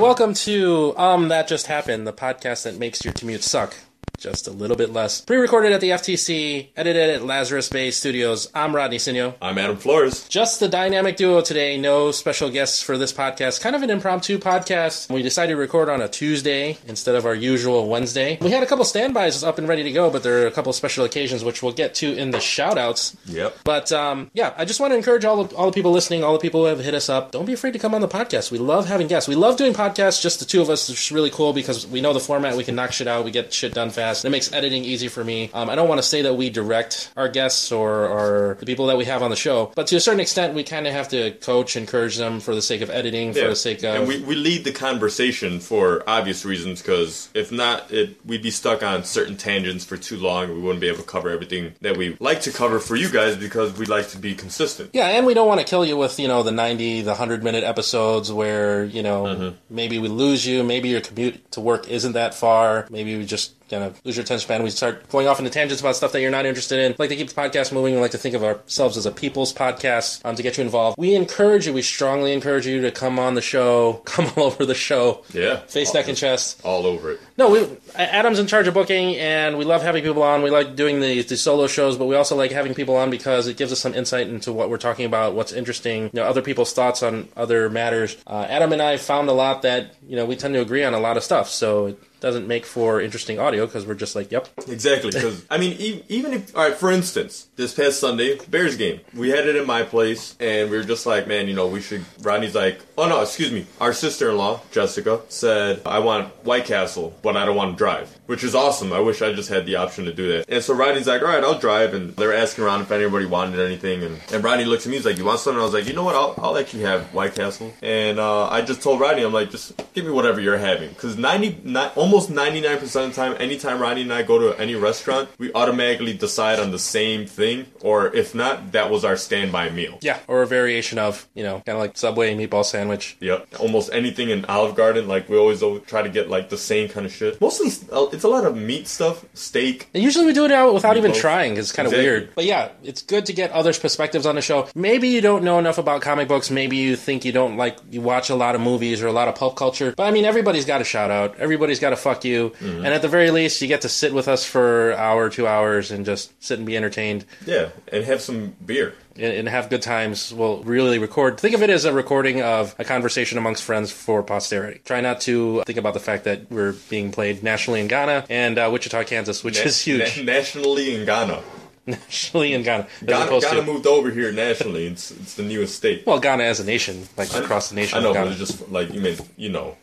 welcome to Um That Just Happened, the podcast that makes your commute suck just a little bit less. Pre-recorded at the FTC, edited at Lazarus Bay Studios. I'm Rodney Sinio. I'm Adam Flores. Just the dynamic duo today. No special guests for this podcast. Kind of an impromptu podcast. We decided to record on a Tuesday instead of our usual Wednesday. We had a couple standbys up and ready to go, but there are a couple special occasions which we'll get to in the shoutouts. Yep. But um, yeah, I just want to encourage all the, all the people listening, all the people who have hit us up. Don't be afraid to come on the podcast. We love having guests. We love doing podcasts. Just the two of us. It's really cool because we know the format. We can knock shit out. We get shit done fast. It makes editing easy for me. Um, I don't want to say that we direct our guests or, or the people that we have on the show, but to a certain extent, we kind of have to coach, encourage them for the sake of editing, for the sake of and we, we lead the conversation for obvious reasons because if not, it we'd be stuck on certain tangents for too long. We wouldn't be able to cover everything that we like to cover for you guys because we like to be consistent. Yeah, and we don't want to kill you with, you know, the 90, the 100 minute episodes where, you know, Mm-hmm. maybe we lose you, maybe your commute to work isn't that far, maybe we just kind of lose your attention span. We start going off into tangents about stuff that you're not interested in. Like to keep the podcast moving. We like to think of ourselves as a people's podcast um, to get you involved. We encourage you, we strongly encourage you to come on the show, come all over the show, Yeah. face, all, neck, and chest. all over it. No, we, Adam's in charge of booking, and we love having people on. We like doing the, the solo shows, but we also like having people on because it gives us some insight into what we're talking about, what's interesting, you know, other people's thoughts on other matters. Uh, Adam and I found a lot that you know we tend to agree on a lot of stuff, so it doesn't make for interesting audio because we're just like, yep, Exactly, because I mean, e- even if all right, for instance, this past Sunday Bears game, we had it in my place, and we were just like, man, you know, we should. Rodney's like, oh no, excuse me, our sister-in-law Jessica said, I want White Castle, but I don't want to drive, which is awesome. I wish I just had the option to do that. And so Rodney's like, all right, I'll drive, and they're asking around if anybody wanted anything, and and Rodney looks at me, and he's like, you want something? I was like, you know what, I'll I'll let you have White Castle, and uh, I just told Rodney, I'm like, just give me whatever you're having, because ninety nine almost nine percent of the time, anytime Ronnie and I go to any restaurant, we automatically decide on the same thing, or if not, that was our standby meal. yeah, or a variation of you know, kind of like Subway meatball sandwich. Yep. Almost anything in Olive Garden, like we always try to get like the same kind of shit. Mostly, uh, it's a lot of meat stuff, steak. And usually we do it out without even trying. It's kind of Exactly. weird. But yeah, it's good to get others' perspectives on the show. Maybe you don't know enough about comic books. Maybe you think you don't like, you watch a lot of movies or a lot of pulp culture. But I mean, everybody's got a shout out. Everybody's got to fuck you. Mm-hmm. And at the very least, you get to sit with us for an hour, two hours, and just sit and be entertained Yeah, and have some beer. and, and have good times. We'll really record. Think of it as a recording of a conversation amongst friends for posterity. Try not to think about the fact that we're being played nationally in Ghana and uh, Wichita, Kansas, which is huge. Na- nationally in Ghana. nationally in Ghana. Ghana, Ghana to, moved over here nationally. It's it's the newest state. well, Ghana as a nation, like across the nation. I know, but Ghana. it's just like you mean, you know.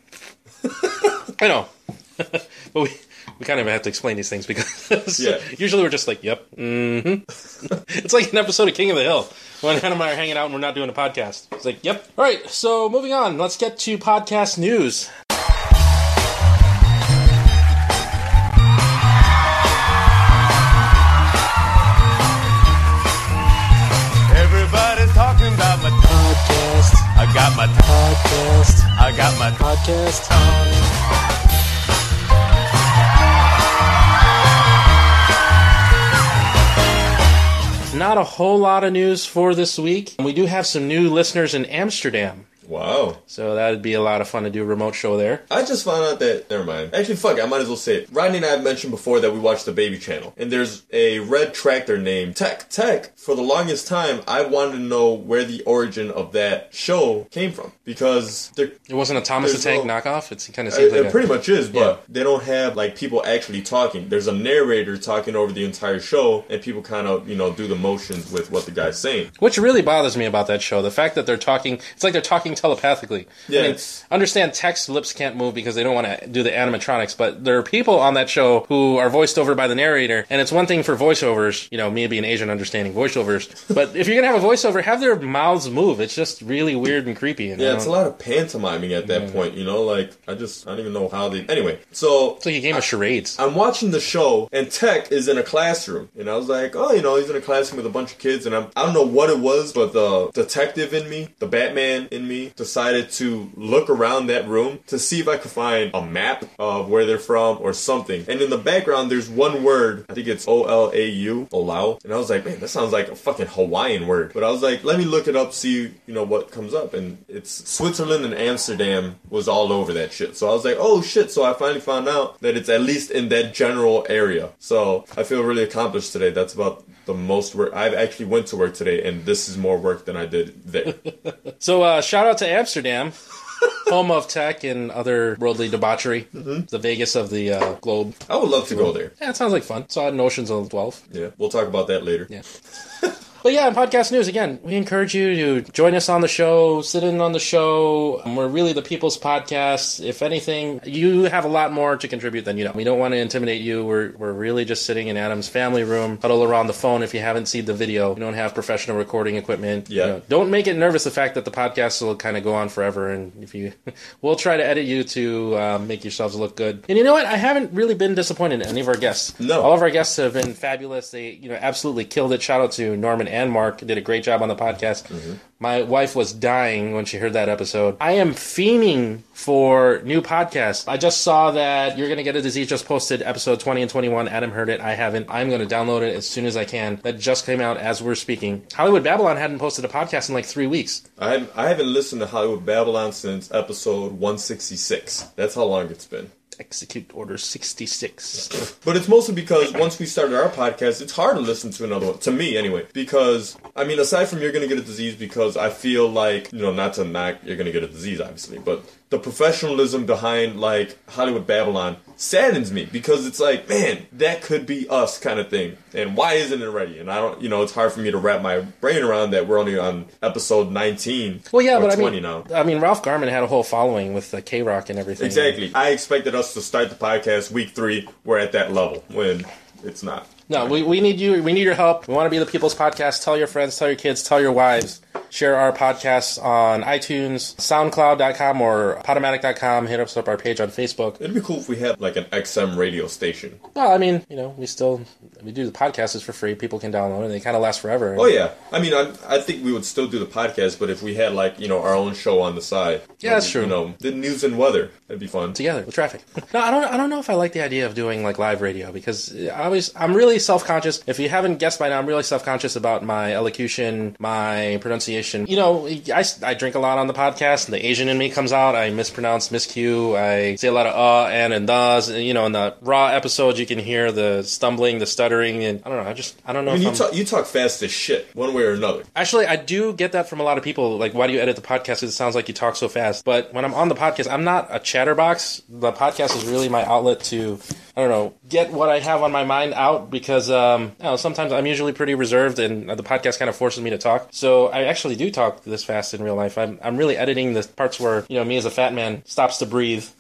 I know, but we we kind of have to explain these things because Yeah. usually we're just like, "Yep, mm-hmm." it's like an episode of King of the Hill when Hannah and I are hanging out and we're not doing a podcast. It's like, "Yep." All right, so moving on, let's get to podcast news. Everybody's talking about my Podcast, I got my podcast, I got my podcast. Not a whole lot of news for this week. We do have some new listeners in Amsterdam. Wow. So that'd be a lot of fun to do a remote show there. I just found out that never mind. Actually, fuck, it, I might as well say it. Rodney and I have mentioned before that we watched the Baby Channel, and there's a red tractor named Tec. Tec. For the longest time, I wanted to know where the origin of that show came from because they're It wasn't a Thomas the Tank no- knockoff. It's, kind of It, like it a, pretty much is, but Yeah. they don't have like people actually talking. There's a narrator talking over the entire show, and people kind of you know do the motions with what the guy's saying. which really bothers me about that show. The fact that they're talking, it's like they're talking telepathically. Yeah, I mean, understand Tec's lips can't move because they don't want to do the animatronics, but there are people on that show who are voiced over by the narrator, and it's one thing for voiceovers, you know, me being Asian understanding voiceovers, but if you're gonna have a voiceover, have their mouths move. It's just really weird and creepy. And Yeah, it's a lot of pantomiming at that point. You know, like I just I don't even know how they. Anyway, so It's like a game of charades. I'm watching the show, and Tec is in a classroom, and I was like, oh, you know, he's in a classroom with a bunch of kids, and I'm I don't know what it was, but the detective in me, the Batman in me, decided to look around that room to see if I could find a map of where they're from or something. And in the background, there's one word. I think it's O L A U, Olau. And I was like, man, that sounds like a fucking Hawaiian word. But I was like, let me look it up, see you know what comes up. And it's Switzerland and Amsterdam was all over that shit. So I was like, oh shit. So I finally found out that it's at least in that general area. So I feel really accomplished today. That's about the most work I've actually went to work today, and this is more work than I did there. So uh, shout out to Amsterdam, home of Tec and other worldly debauchery, the Vegas of the uh, globe. I would love to go there. Yeah, it sounds like fun. Saw it in Ocean's on the 12. Yeah, we'll talk about that later. Yeah. But yeah, in podcast news, again, we encourage you to join us on the show, sit in on the show. We're really the people's podcast. If anything, you have a lot more to contribute than you know. We don't want to intimidate you. We're, we're really just sitting in Adam's family room, huddle around the phone. If you haven't seen the video, we don't have professional recording equipment. Yeah. You know, don't make it nervous the fact that the podcast will kind of go on forever. And if you, we'll try to edit you to uh, make yourselves look good. And you know what? I haven't really been disappointed in any of our guests. No. All of our guests have been fabulous. They, you know, absolutely killed it. Shout out to Norman and Mark. Did a great job on the podcast. Mm-hmm. My wife was dying when she heard that episode. I am fiending for new podcasts. I just saw that You're Gonna Get a Disease just posted episode 20 and 21. Adam heard it. I haven't. I'm going to download it as soon as I can. That just came out as we're speaking. Hollywood Babylon hadn't posted a podcast in like three weeks. I I haven't listened to Hollywood Babylon since episode 166. That's how long it's been. Execute Order 66. But it's mostly because once we started our podcast, it's hard to listen to another one. To me, anyway. Because, I mean, aside from You're Gonna Get a Disease, because I feel like, you know, not to knock You're Gonna Get a Disease, obviously, but the professionalism behind, like, Hollywood Babylon saddens me because it's like, man, that could be us kind of thing. And why isn't it ready? And I don't, you know, it's hard for me to wrap my brain around that we're only on episode 19. Well, yeah, but I 20 mean, now. I mean, Ralph Garman had a whole following with uh, the KROQ and everything. Exactly. I expected us to start the podcast week three. We're at that level when it's not. No, we, we need you. We need your help. We want to be the people's podcast. Tell your friends, tell your kids, tell your wives. Share our podcasts on iTunes, SoundCloud.com, or Podomatic.com. Hit us up our page on Facebook. It'd be cool if we had like an XM radio station. Well, I mean, you know, we still we do the podcast is for free. People can download it. They kind of last forever. Oh yeah. I mean, I, I think we would still do the podcast, but if we had like you know our own show on the side. Yeah, that's um, true. You know, the news and weather. That'd be fun. together with traffic. no, I don't. I don't know if I like the idea of doing like live radio because I always I'm really self conscious. If you haven't guessed by now, I'm really self conscious about my elocution, my pronunciation. You know, I, I drink a lot on the podcast, and the Asian in me comes out. I mispronounce, miscue. I say a lot of uh and and does. You know, in the raw episodes, you can hear the stumbling, the stuttering, and I don't know. I just I don't know. I mean, you I'm, talk you talk fast as shit, one way or another. Actually, I do get that from a lot of people. Like, why do you edit the podcast? It sounds like you talk so fast. But when I'm on the podcast, I'm not a chatterbox. The podcast is really my outlet to, I don't know, get what I have on my mind out because, um, you know, sometimes I'm usually pretty reserved and the podcast kind of forces me to talk. So I actually do talk this fast in real life. I'm, I'm really editing the parts where, you know, me as a fat man stops to breathe.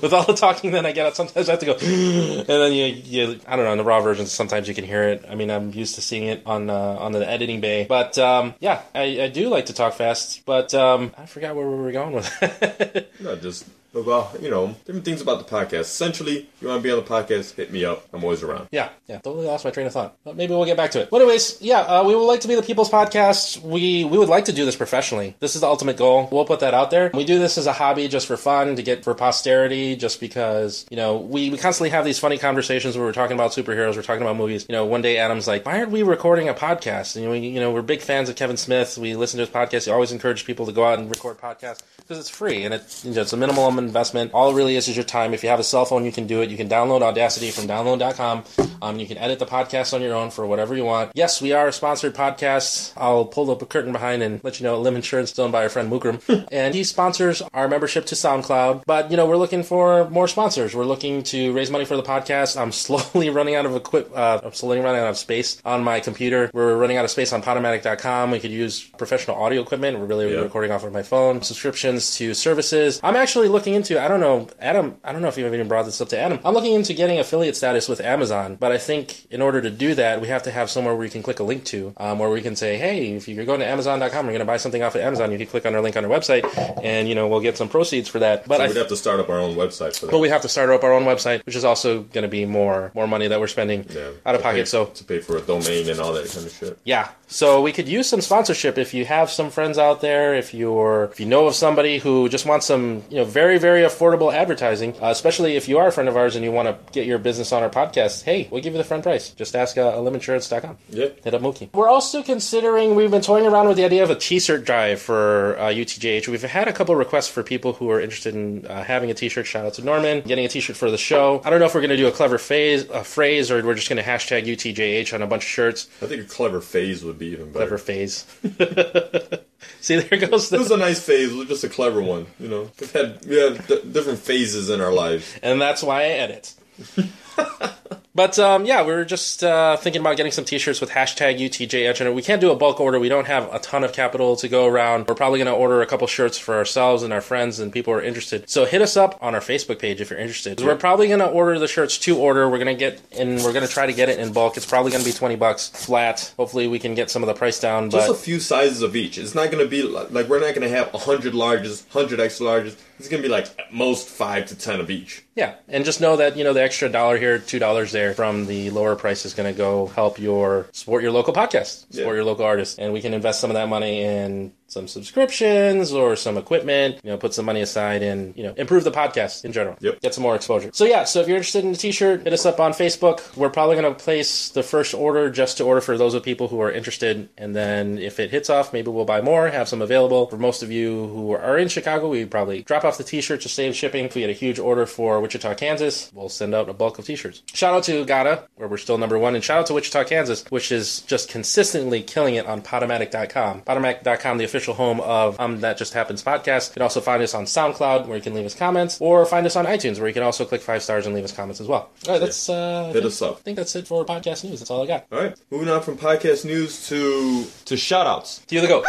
With all the talking that I get out, sometimes I have to go, and then you, you, I don't know, in the raw versions, sometimes you can hear it. I mean, I'm used to seeing it on uh, on the editing bay, but um, yeah, I, I do like to talk fast. But um, I forgot where we were going with it. Not just about you know different things about the podcast. Essentially, you want to be on the podcast, hit me up. I'm always around. yeah, yeah, totally lost my train of thought. But maybe we'll get back to it. But anyways, yeah, uh, we would like to be the People's Podcast. We we would like to do this professionally. This is the ultimate goal. We'll put that out there. We do this as a hobby, just for fun, to get for posterity, just because you know we we constantly have these funny conversations where we're talking about superheroes, we're talking about movies. You know, one day Adam's like, "Why aren't we recording a podcast?" And we, you know, we're big fans of Kevin Smith. We listen to his podcast. He always encourage people to go out and record podcasts because it's free and it, you know, it's a minimum investment. All it really is is your time. If you have a cell phone, you can do it. You can download Audacity from download.com. Um, you can edit the podcast on your own for whatever you want. Yes, we are a sponsored podcast. I'll pull up a curtain behind and let you know Lim Insurance is owned by our friend Mukram. and he sponsors our membership to SoundCloud. But, you know, we're looking for more sponsors. We're looking to raise money for the podcast. I'm slowly running out of equip. Uh, I'm slowly running out of space on my computer. We're running out of space on Podomatic.com. We could use professional audio equipment. We're really Yeah. recording off of my phone. Subscriptions to services. I'm actually looking into. I don't know, Adam. I don't know if you've even brought this up to Adam. I'm looking into getting affiliate status with Amazon, but I think in order to do that, we have to have somewhere where you can click a link to, um, where we can say, hey, if you're going to Amazon.com, you're going to buy something off of Amazon, you can click on our link on our website, and you know we'll get some proceeds for that. But I We'd have to start up our own website for that. but we have to start up our own website, which is also going to be more more money that we're spending yeah, out of to pay- pocket. So to pay for a domain and all that kind of shit. yeah, so we could use some sponsorship if you have some friends out there, if you're if you know of somebody who just wants some you know very very affordable advertising, uh, especially if you are a friend of ours and you want to get your business on our podcast. Hey, we'll give you the front price. Just ask uh, eliminsurance.com. Yeah. Hit up Mookie. We're also considering, we've been toying around with the idea of a t shirt drive for uh, UTJH. We've had a couple requests for people who are interested in uh, having a t shirt. Shout out to Norman, getting a t shirt for the show. I don't know if we're going to do a clever phase, a phrase or we're just going to hashtag UTJH on a bunch of shirts. I think a clever phase would be even better. Clever phase. See, there goes It was a nice phase, it was just a clever one. You know, we've had we have d- different phases in our lives. And that's why I edit. But um, yeah, we were just uh, thinking about getting some T-shirts with hashtag UTJ in it. We can't do a bulk order. We don't have a ton of capital to go around. We're probably going to order a couple shirts for ourselves and our friends and people who are interested. So hit us up on our Facebook page if you're interested. We're probably going to order the shirts to order. We're going to get and we're going to try to get it in bulk. It's probably going to be twenty bucks flat. Hopefully, we can get some of the price down. Just But a few sizes of each. It's not going to be li- like we're not going to have hundred larges, hundred extra larges. It's going to be like at most five to ten of each. Yeah, and just know that you know the extra dollar here, two dollars there from the lower price is going to go help your support your local podcast, support Yeah. your local artist, and we can invest some of that money in some subscriptions or some equipment. You know, put some money aside and you know improve the podcast in general. Yep. get some more exposure. So yeah, so if you're interested in the T-shirt, hit us up on Facebook. We're probably going to place the first order just to order for those of people who are interested, and then if it hits off, maybe we'll buy more, have some available for most of you who are in Chicago. We probably drop off the T-shirt to save shipping. If we get a huge order for Wichita, Kansas, we'll send out a bulk of T-shirts. Shout out to Ghana, where we're still number one, and shout out to Wichita, Kansas, which is just consistently killing it on Podomatic.com. Podomatic.com, the official home of um, That Just Happens podcast. You can also find us on SoundCloud, where you can leave us comments, or find us on iTunes, where you can also click five stars and leave us comments as well. All right, that's uh, I Hit think- us up. I think that's it for podcast news. That's all I got. All right, moving on from podcast news to to shout outs. To you the go.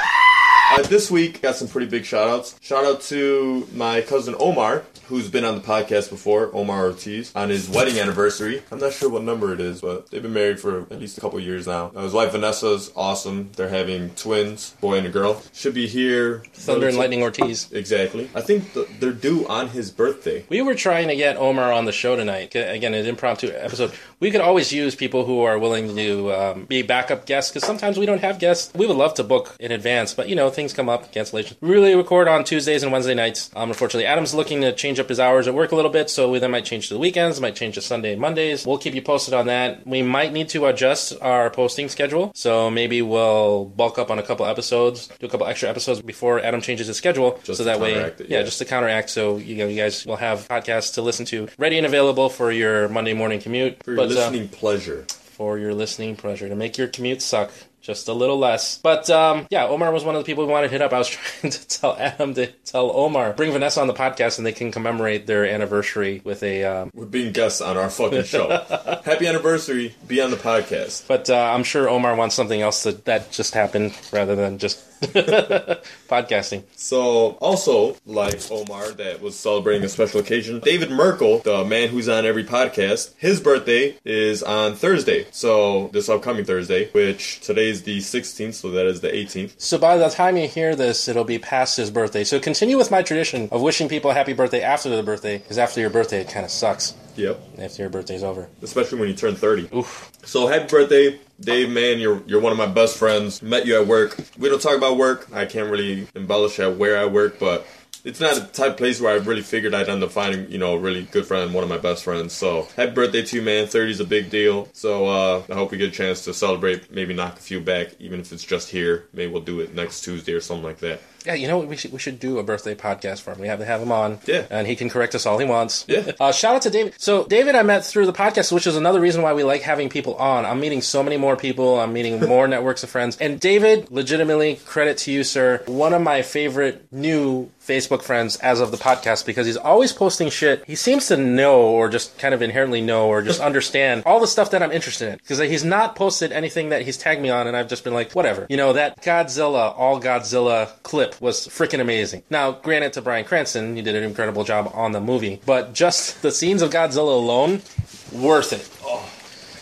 Uh, this week, got some pretty big shout outs. Shout out to my cousin Omar, who's been on the podcast before, Omar Ortiz, on his wedding anniversary. I'm not sure what number it is, but they've been married for at least a couple years now. Uh, his wife Vanessa's awesome. They're having twins, boy and a girl. Should be here. Thunder and Lightning Ortiz. Exactly. I think th- they're due on his birthday. We were trying to get Omar on the show tonight. Again, an impromptu episode. We could always use people who are willing to um, be backup guests because sometimes we don't have guests. We would love to book in advance, but you know things come up, cancellations. We really record on Tuesdays and Wednesday nights. Um, unfortunately, Adam's looking to change up his hours at work a little bit, so we then might change to the weekends, might change to Sunday and Mondays. We'll keep you posted on that. We might need to adjust our posting schedule, so maybe we'll bulk up on a couple episodes, do a couple extra episodes before Adam changes his schedule, Just so to that way, it, yeah, yeah. just to counteract. So you know, you guys will have podcasts to listen to, ready and available for your Monday morning commute. For your But, uh, listening pleasure. for your listening pleasure to make your commute suck just a little less. But um, yeah, Omar was one of the people who wanted to hit up. I was trying to tell Adam to tell Omar bring Vanessa on the podcast and they can commemorate their anniversary with a. Um, We're being guests on our fucking show. Happy anniversary. Be on the podcast. but uh, I'm sure Omar wants something else that that just happened rather than just podcasting. So, also, like Omar, that was celebrating a special occasion, David Merkel, the man who's on every podcast, his birthday is on Thursday. So, this upcoming Thursday, which today is the 16th, so that is the 18th. So by the time you hear this, it'll be past his birthday. So continue with my tradition of wishing people a happy birthday after their birthday, because after your birthday, it kind of sucks. Yep. After your birthday's over. Especially when you turn 30. Oof. So, happy birthday, Dave, man. You're, you're one of my best friends. Met you at work. We don't talk about work. I can't really embellish at where I work, but it's not a type of place where I really figured I'd end up finding, you know, a really good friend, one of my best friends. So, happy birthday to you, man. 30 is a big deal. So, uh, I hope we get a chance to celebrate, maybe knock a few back, even if it's just here. Maybe we'll do it next Tuesday or something like that. Yeah, you know what? We should we should do a birthday podcast for him. We have to have him on. Yeah. and he can correct us all he wants. Yeah. Uh, shout out to David. So David, I met through the podcast, which is another reason why we like having people on. I'm meeting so many more people. I'm meeting more networks of friends. And David, legitimately, credit to you, sir. One of my favorite new Facebook friends as of the podcast because he's always posting shit. He seems to know or just kind of inherently know or just understand all the stuff that I'm interested in. Because he's not posted anything that he's tagged me on and I've just been like, whatever. You know, that Godzilla, all Godzilla clip was freaking amazing. Now, granted to Bryan Cranston, he did an incredible job on the movie, but just the scenes of Godzilla alone, worth it. Oh.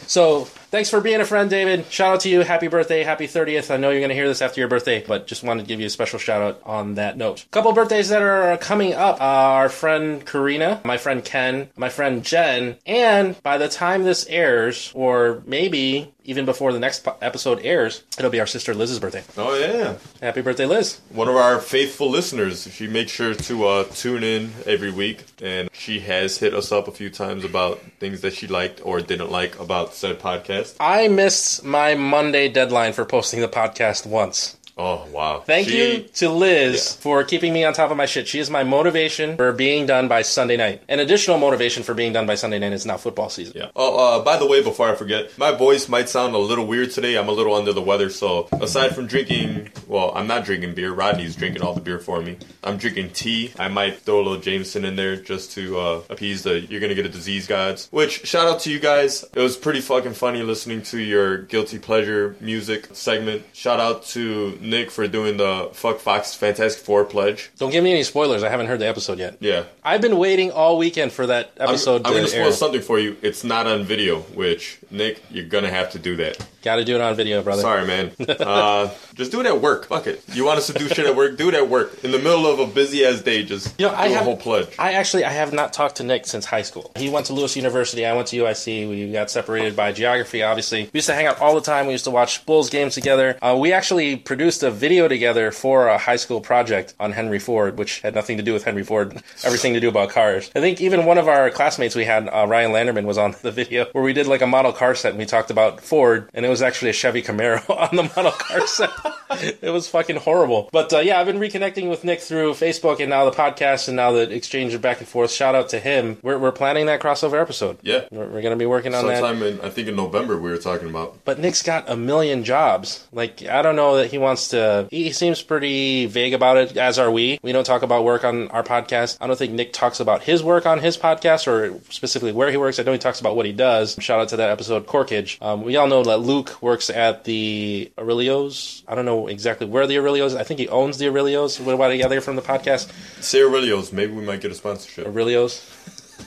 So thanks for being a friend, David. Shout out to you. Happy birthday. Happy 30th. I know you're going to hear this after your birthday, but just wanted to give you a special shout out on that note. couple birthdays that are coming up. Uh, our friend Karina, my friend Ken, my friend Jen, and by the time this airs, or maybe even before the next episode airs, it'll be our sister Liz's birthday. Oh yeah, Happy birthday, Liz. one of our faithful listeners. She makes sure to uh, tune in every week, and she has hit us up a few times about things that she liked or didn't like about said podcast. I missed my Monday deadline for posting the podcast once. Oh wow! Thank She- you to Liz Yeah. for keeping me on top of my shit. She is my motivation for being done by Sunday night. An additional motivation for being done by Sunday night is now football season. Yeah. Oh, uh, by the way, before I forget, my voice might sound a little weird today. I'm a little under the weather, so aside from drinking, well, I'm not drinking beer. Rodney's drinking all the beer for me. I'm drinking tea. I might throw a little Jameson in there just to uh, appease the "you're gonna get a disease" gods. Which shout out to you guys. It was pretty fucking funny listening to your guilty pleasure music segment. Shout out to Nick for doing the "fuck Fox Fantastic Four" pledge. Don't give me any spoilers. I haven't heard the episode yet. Yeah. I've been waiting all weekend for that I'm, episode I'm to gonna spoil air. something for you. It's not on video, which Nick, you're gonna have to do that. Got to do it on video, brother. Sorry, man. Uh, just do it at work. Fuck it. You want us to do shit at work? Do it at work. In the middle of a busy ass day, just You know, I do a have- whole pledge. I actually I have not talked to Nick since high school. He went to Lewis University. I went to UIC. We got separated by geography. Obviously, we used to hang out all the time. We used to watch Bulls games together. Uh, we actually produced a video together for a high school project on Henry Ford, which had nothing to do with Henry Ford, everything to do about cars. I think even one of our classmates we had, uh, Ryan Landerman, was on the video where we did like a model car set and we talked about Ford, and it was actually a Chevy Camaro on the model car set. it was fucking horrible. But uh, yeah, I've been reconnecting with Nick through Facebook and now the podcast and now the exchange of back and forth. Shout out to him. We're, we're planning that crossover episode. yeah. We're, we're going to be working on that. Sometime in I think in November we were talking about. But Nick's got a million jobs. Like, I don't know that he wants to. He seems pretty vague about it, as are we. We don't talk about work on our podcast. I don't think Nick talks about his work on his podcast or specifically where he works. I know he talks about what he does. Shout out to that episode, Corkage. Um, we all know that Luke works at the Aurelio's. I don't know exactly where the Aurelio's. I think he owns the Aurelio's. What about together from the podcast? Say Aurelio's, maybe we might get a sponsorship. Aurelio's.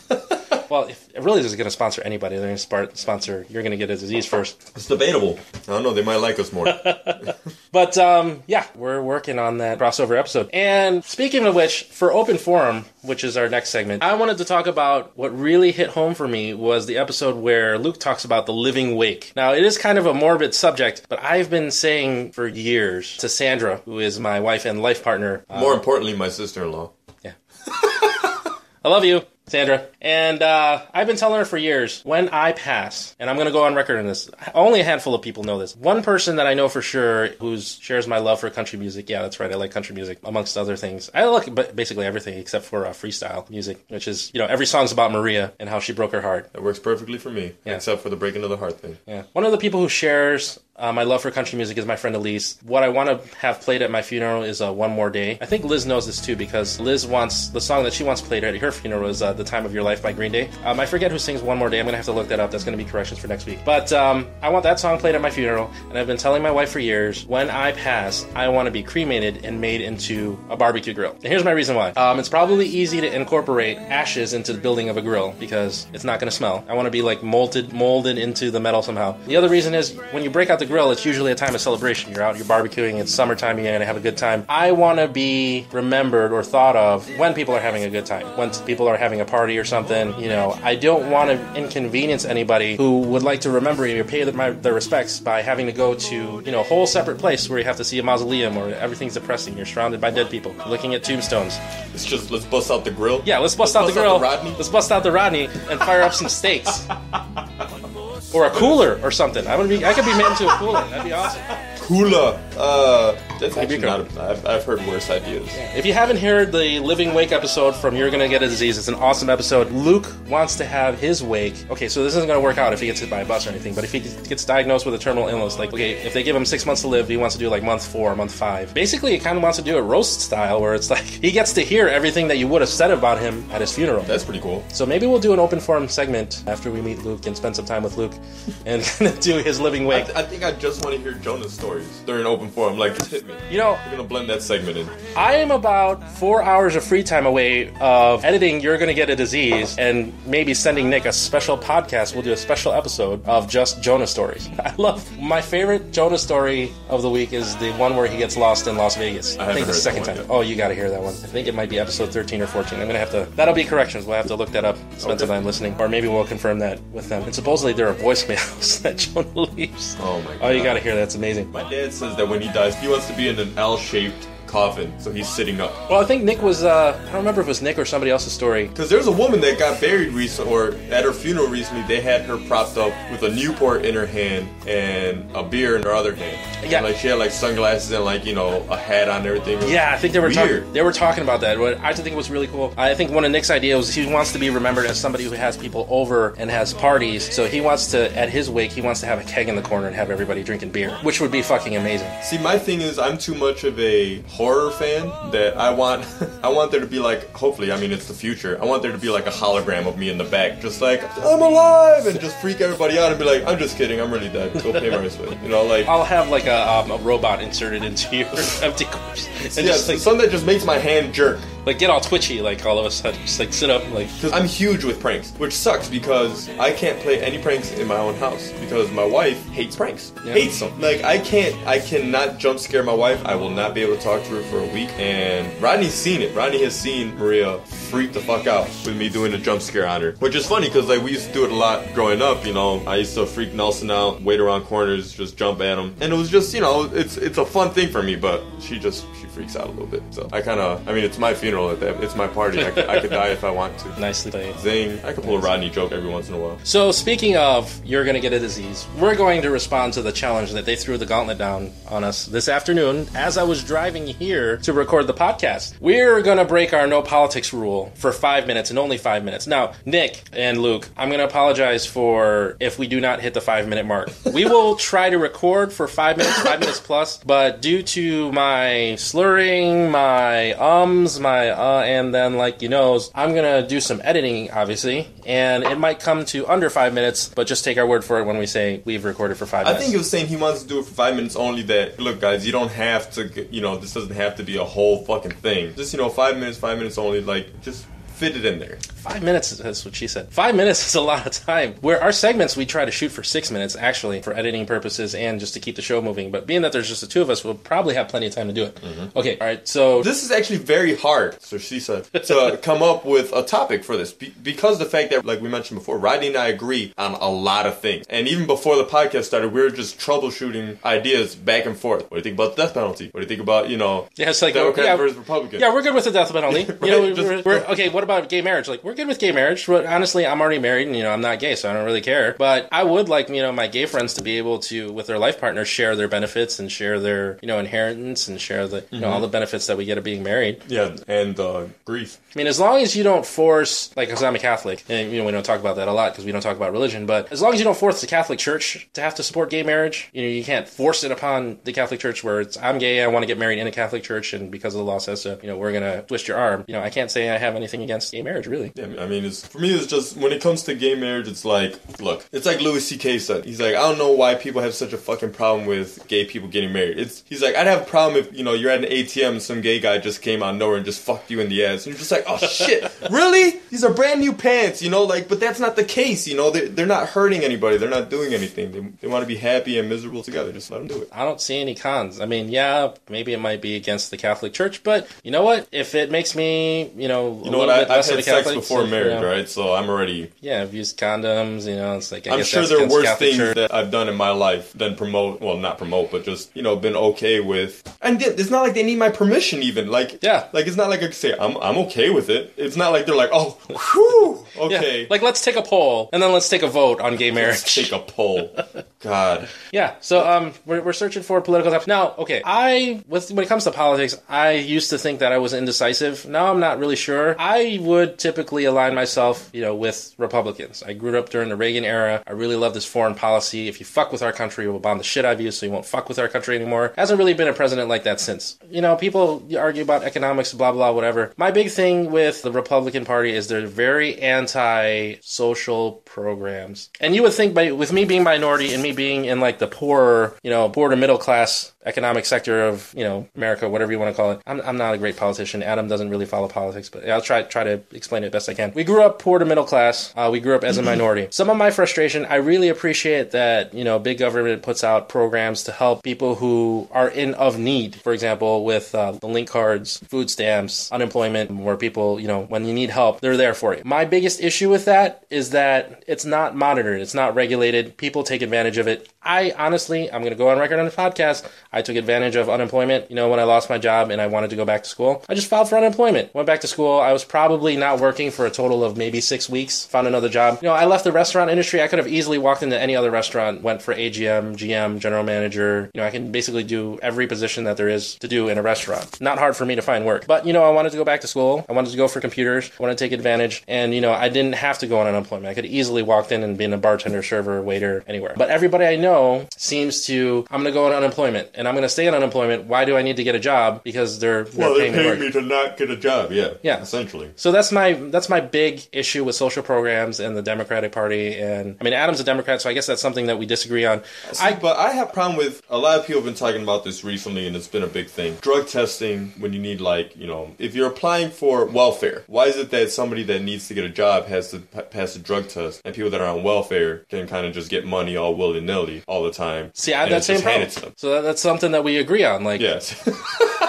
well, if Aurelio's is going to sponsor anybody, they're going to sponsor. You're going to get a disease first. It's debatable. I don't know. They might like us more. But um, yeah, we're working on that crossover episode. And speaking of which, for Open Forum, which is our next segment, I wanted to talk about what really hit home for me was the episode where Luke talks about the living wake. Now, it is kind of a morbid subject, but I've been saying for years to Sandra, who is my wife and life partner, more importantly, my sister-in-law. Yeah. I love you, Sandra. And uh, I've been telling her for years when I pass, and I'm going to go on record on this. Only a handful of people know this. One person that I know for sure who shares my love for country music. Yeah, that's right. I like country music amongst other things. I like basically everything except for uh, freestyle music, which is you know every song's about Maria and how she broke her heart. That works perfectly for me, Yeah. except for the breaking of the heart thing. Yeah. One of the people who shares uh, my love for country music is my friend Elise. What I want to have played at my funeral is uh, One More Day. I think Liz knows this too because Liz wants the song that she wants played at her funeral is uh, The Time of Your Life by Green Day. Um, I forget who sings One More Day. I'm going to have to look that up. That's going to be corrections for next week. But um, I want that song played at my funeral, and I've been telling my wife for years when I pass, I want to be cremated and made into a barbecue grill. And here's my reason why. Um, it's probably easy to incorporate ashes into the building of a grill because it's not going to smell. I want to be like molded, molded into the metal somehow. The other reason is when you break out the grill, it's usually a time of celebration. You're out, you're barbecuing, it's summertime, you're to have a good time. I want to be remembered or thought of when people are having a good time, when people are having a party or something. You know, I don't want to inconvenience anybody who would like to remember you or pay their, my, their respects by having to go to, you know, a whole separate place where you have to see a mausoleum or everything's depressing. You're surrounded by dead people, looking at tombstones. It's just let's bust out the grill. Yeah, let's bust out the bust out grill. the Rodney. Let's bust out the Rodney and fire up some steaks. Or a cooler or something. I would be. I could be made into a cooler. That'd be awesome. Hula. Uh, that's actually not. A, I've, I've heard worse ideas. If you haven't heard the Living Wake episode from You're Gonna Get a Disease, it's an awesome episode. Luke wants to have his wake. Okay, so this isn't gonna work out if he gets hit by a bus or anything, but if he gets diagnosed with a terminal illness, like, okay, if they give him six months to live, he wants to do like month four, month five. Basically, he kind of wants to do a roast style, where it's like he gets to hear everything that you would have said about him at his funeral. That's pretty cool. So maybe we'll do an open forum segment after we meet Luke and spend some time with Luke and do his living I, wake. th- I think I just want to hear Jonah's story. Stories during open forum. Like, just hit me. You know, We're gonna blend that segment in. I am about four hours of free time away of editing You're Gonna Get a Disease and maybe sending Nick a special podcast. We'll do a special episode of just Jonah stories. I love my favorite Jonah story of the week is the one where he gets lost in Las Vegas. I, haven't think the second time. yet. Oh, you gotta hear that one. I think it might be episode 13 or 14. I'm gonna have to, that'll be corrections. We'll have to look that up, spend some Okay. time listening. Or maybe we'll confirm that with them. And supposedly there are voicemails that Jonah leaves. Oh my god. Oh, you gotta hear that. It's amazing. My dad says that when he dies, he wants to be in an L-shaped coffin, so he's sitting up. Well, I think Nick was, uh, I don't remember if it was Nick or somebody else's story. Because there's a woman that got buried recently, or at her funeral recently, they had her propped up with a Newport in her hand and a beer in her other hand. Yeah. And, like she had like sunglasses and like you know a hat on and everything. Yeah, I think they were talking. They were talking about that. What I think it was really cool. I think one of Nick's ideas was he wants to be remembered as somebody who has people over and has parties. So he wants to, at his wake, he wants to have a keg in the corner and have everybody drinking beer, which would be fucking amazing. See, my thing is, I'm too much of a horror fan that I want. I want there to be like, hopefully, I mean, it's the future. I want there to be like a hologram of me in the back, just like I'm alive, and just freak everybody out and be like, I'm just kidding, I'm really dead. Go pay my respect. You know, like. I'll have like a, um, a robot inserted into your empty corpse and yeah, just like, something that just makes my hand jerk. Like get all twitchy, like all of a sudden, just like sit up, like Because I'm huge with pranks, which sucks because I can't play any pranks in my own house because my wife hates pranks. Yeah. Hates them. Like I can't, I cannot jump scare my wife. I will not be able to talk to her for a week. And Rodney's seen it. Rodney has seen Maria freak the fuck out with me doing a jump scare on her, which is funny because like we used to do it a lot growing up. You know, I used to freak Nelson out, wait around corners, just jump at him, and it was just you know, it's it's a fun thing for me. But she just freaks out a little bit. So I kind of, I mean, it's my funeral. It's my party. I could, I could die if I want to. nicely played. Zing. I could pull a Rodney joke every once in a while. So, speaking of you're going to get a disease, we're going to respond to the challenge that they threw the gauntlet down on us this afternoon as I was driving here to record the podcast. We're going to break our no politics rule for five minutes and only five minutes. Now, Nick and Luke, I'm going to apologize for if we do not hit the five minute mark. We will try to record for five minutes, five minutes plus, but due to my slurring, my ums, my uh, and then like you know, I'm to do some editing, obviously, and it might come to under five minutes, but just take our word for it when we say we've recorded for five I minutes. think he was saying he wants to do it for five minutes only. That look, guys, you don't have to. You know, this doesn't have to be a whole fucking thing. Just you know, five minutes, five minutes only. Like just fit it in there. Five minutes, that's what she said. Five minutes is a lot of time. Where our segments, we try to shoot for six minutes, actually, for editing purposes and just to keep the show moving. But being that there's just the two of us, we'll probably have plenty of time to do it. Mm-hmm. Okay, all right, so This is actually very hard, so she said, to come up with a topic for this. Be- because the fact that, like we mentioned before, Rodney and I agree on a lot of things. And even before the podcast started, we were just troubleshooting ideas back and forth. What do you think about the death penalty? What do you think about, you know, Yeah, it's like Democrat yeah, versus Republican? Yeah, we're good with the death penalty. You know, we're, just- we're, okay. What about gay marriage? Like, we're good with gay marriage. But honestly, I'm already married, and you know, I'm not gay, so I don't really care. But I would like you know my gay friends to be able to, with their life partners, share their benefits and share their you know inheritance and share the you know Mm-hmm. all the benefits that we get of being married. Yeah, and uh, grief. I mean, as long as you don't force, like, because I'm a Catholic, and you know we don't talk about that a lot because we don't talk about religion. But as long as you don't force the Catholic Church to have to support gay marriage, you know, you can't force it upon the Catholic Church where it's I'm gay, I want to get married in a Catholic Church, and because of the law says so, you know, we're gonna twist your arm. You know, I can't say I have anything against gay marriage, really. Yeah, I mean, it's for me. It's just when it comes to gay marriage, it's like, look, it's like Louis C.K. said. He's like, I don't know why people have such a fucking problem with gay people getting married. It's he's like, I'd have a problem if you know you're at an ATM and some gay guy just came out of nowhere and just fucked you in the ass, and you're just like, oh shit, really? These are brand new pants, you know, like, but that's not the case, you know. They they're not hurting anybody. They're not doing anything. They they want to be happy and miserable together. Just let them do it. I don't see any cons. I mean, yeah, maybe it might be against the Catholic Church, but you know what? If it makes me, you know, You know what? I, I've had sex Catholics, before you marriage, know, right? So I'm already. Yeah, I've used condoms. You know, it's like I I'm guess sure there are worse Catholic things Church. that I've done in my life than promote. Well, not promote, but just you know, been okay with. And it's not like they need my permission, even. Like, Yeah. like it's not like I can say I'm I'm okay with it. It's not like they're like, oh, whew, Yeah, okay. like let's take a poll and then let's take a vote on gay marriage. Take a poll. God, Yeah, so um, we're, we're searching for political topics now. Okay, I with when it comes to politics, I used to think that I was indecisive. Now I'm not really sure. I would typically align myself, you know, with Republicans. I grew up during the Reagan era. I really love this foreign policy. If you fuck with our country, we'll bomb the shit out of you, so you won't fuck with our country anymore. Hasn't really been a president like that since. You know, people argue about economics, blah blah, whatever. My big thing with the Republican Party is they're very anti-social programs. And you would think, by with me being minority and me being in like the poor, you know, border middle class economic sector of you know America, whatever you want to call it. I'm, I'm not a great politician. Adam doesn't really follow politics, but I'll try try to explain it best I can. We grew up poor to middle class. Uh, we grew up as a minority. Some of my frustration, I really appreciate that you know big government puts out programs to help people who are in of need. For example, with uh, the link cards, food stamps, unemployment, where people you know when you need help, they're there for you. My biggest issue with that is that it's not monitored. It's not regulated. People take advantage of it. I honestly, I'm going to go on record on the podcast. I took advantage of unemployment. You know, when I lost my job and I wanted to go back to school, I just filed for unemployment. Went back to school. I was probably not working for a total of maybe six weeks. Found another job. You know, I left the restaurant industry. I could have easily walked into any other restaurant, went for AGM, GM, general manager. You know, I can basically do every position that there is to do in a restaurant. Not hard for me to find work. But, you know, I wanted to go back to school. I wanted to go for computers. I wanted to take advantage. And, you know, I didn't have to go on unemployment. I could easily walked in and been a bartender, server, waiter, anywhere. But everybody I know seems to, I'm going to go on unemployment and I'm going to stay on unemployment. Why do I need to get a job? Because they're, they're Well, they're paying me to paying work. me to not get a job. Yeah. Yeah. Essentially. So that's my that's my big issue with social programs and the Democratic Party. And I mean, Adam's a Democrat, so I guess that's something that we disagree on. See, I but I have a problem with a lot of people have been talking about this recently, and it's been a big thing. Drug testing when you need, like, you know, if you're applying for welfare, why is it that somebody that needs to get a job has to p- pass a drug test, and people that are on welfare can kind of just get money all willy nilly all the time? see I have that same problem. handed to them? So that, that's something that we agree on. Like, Yes.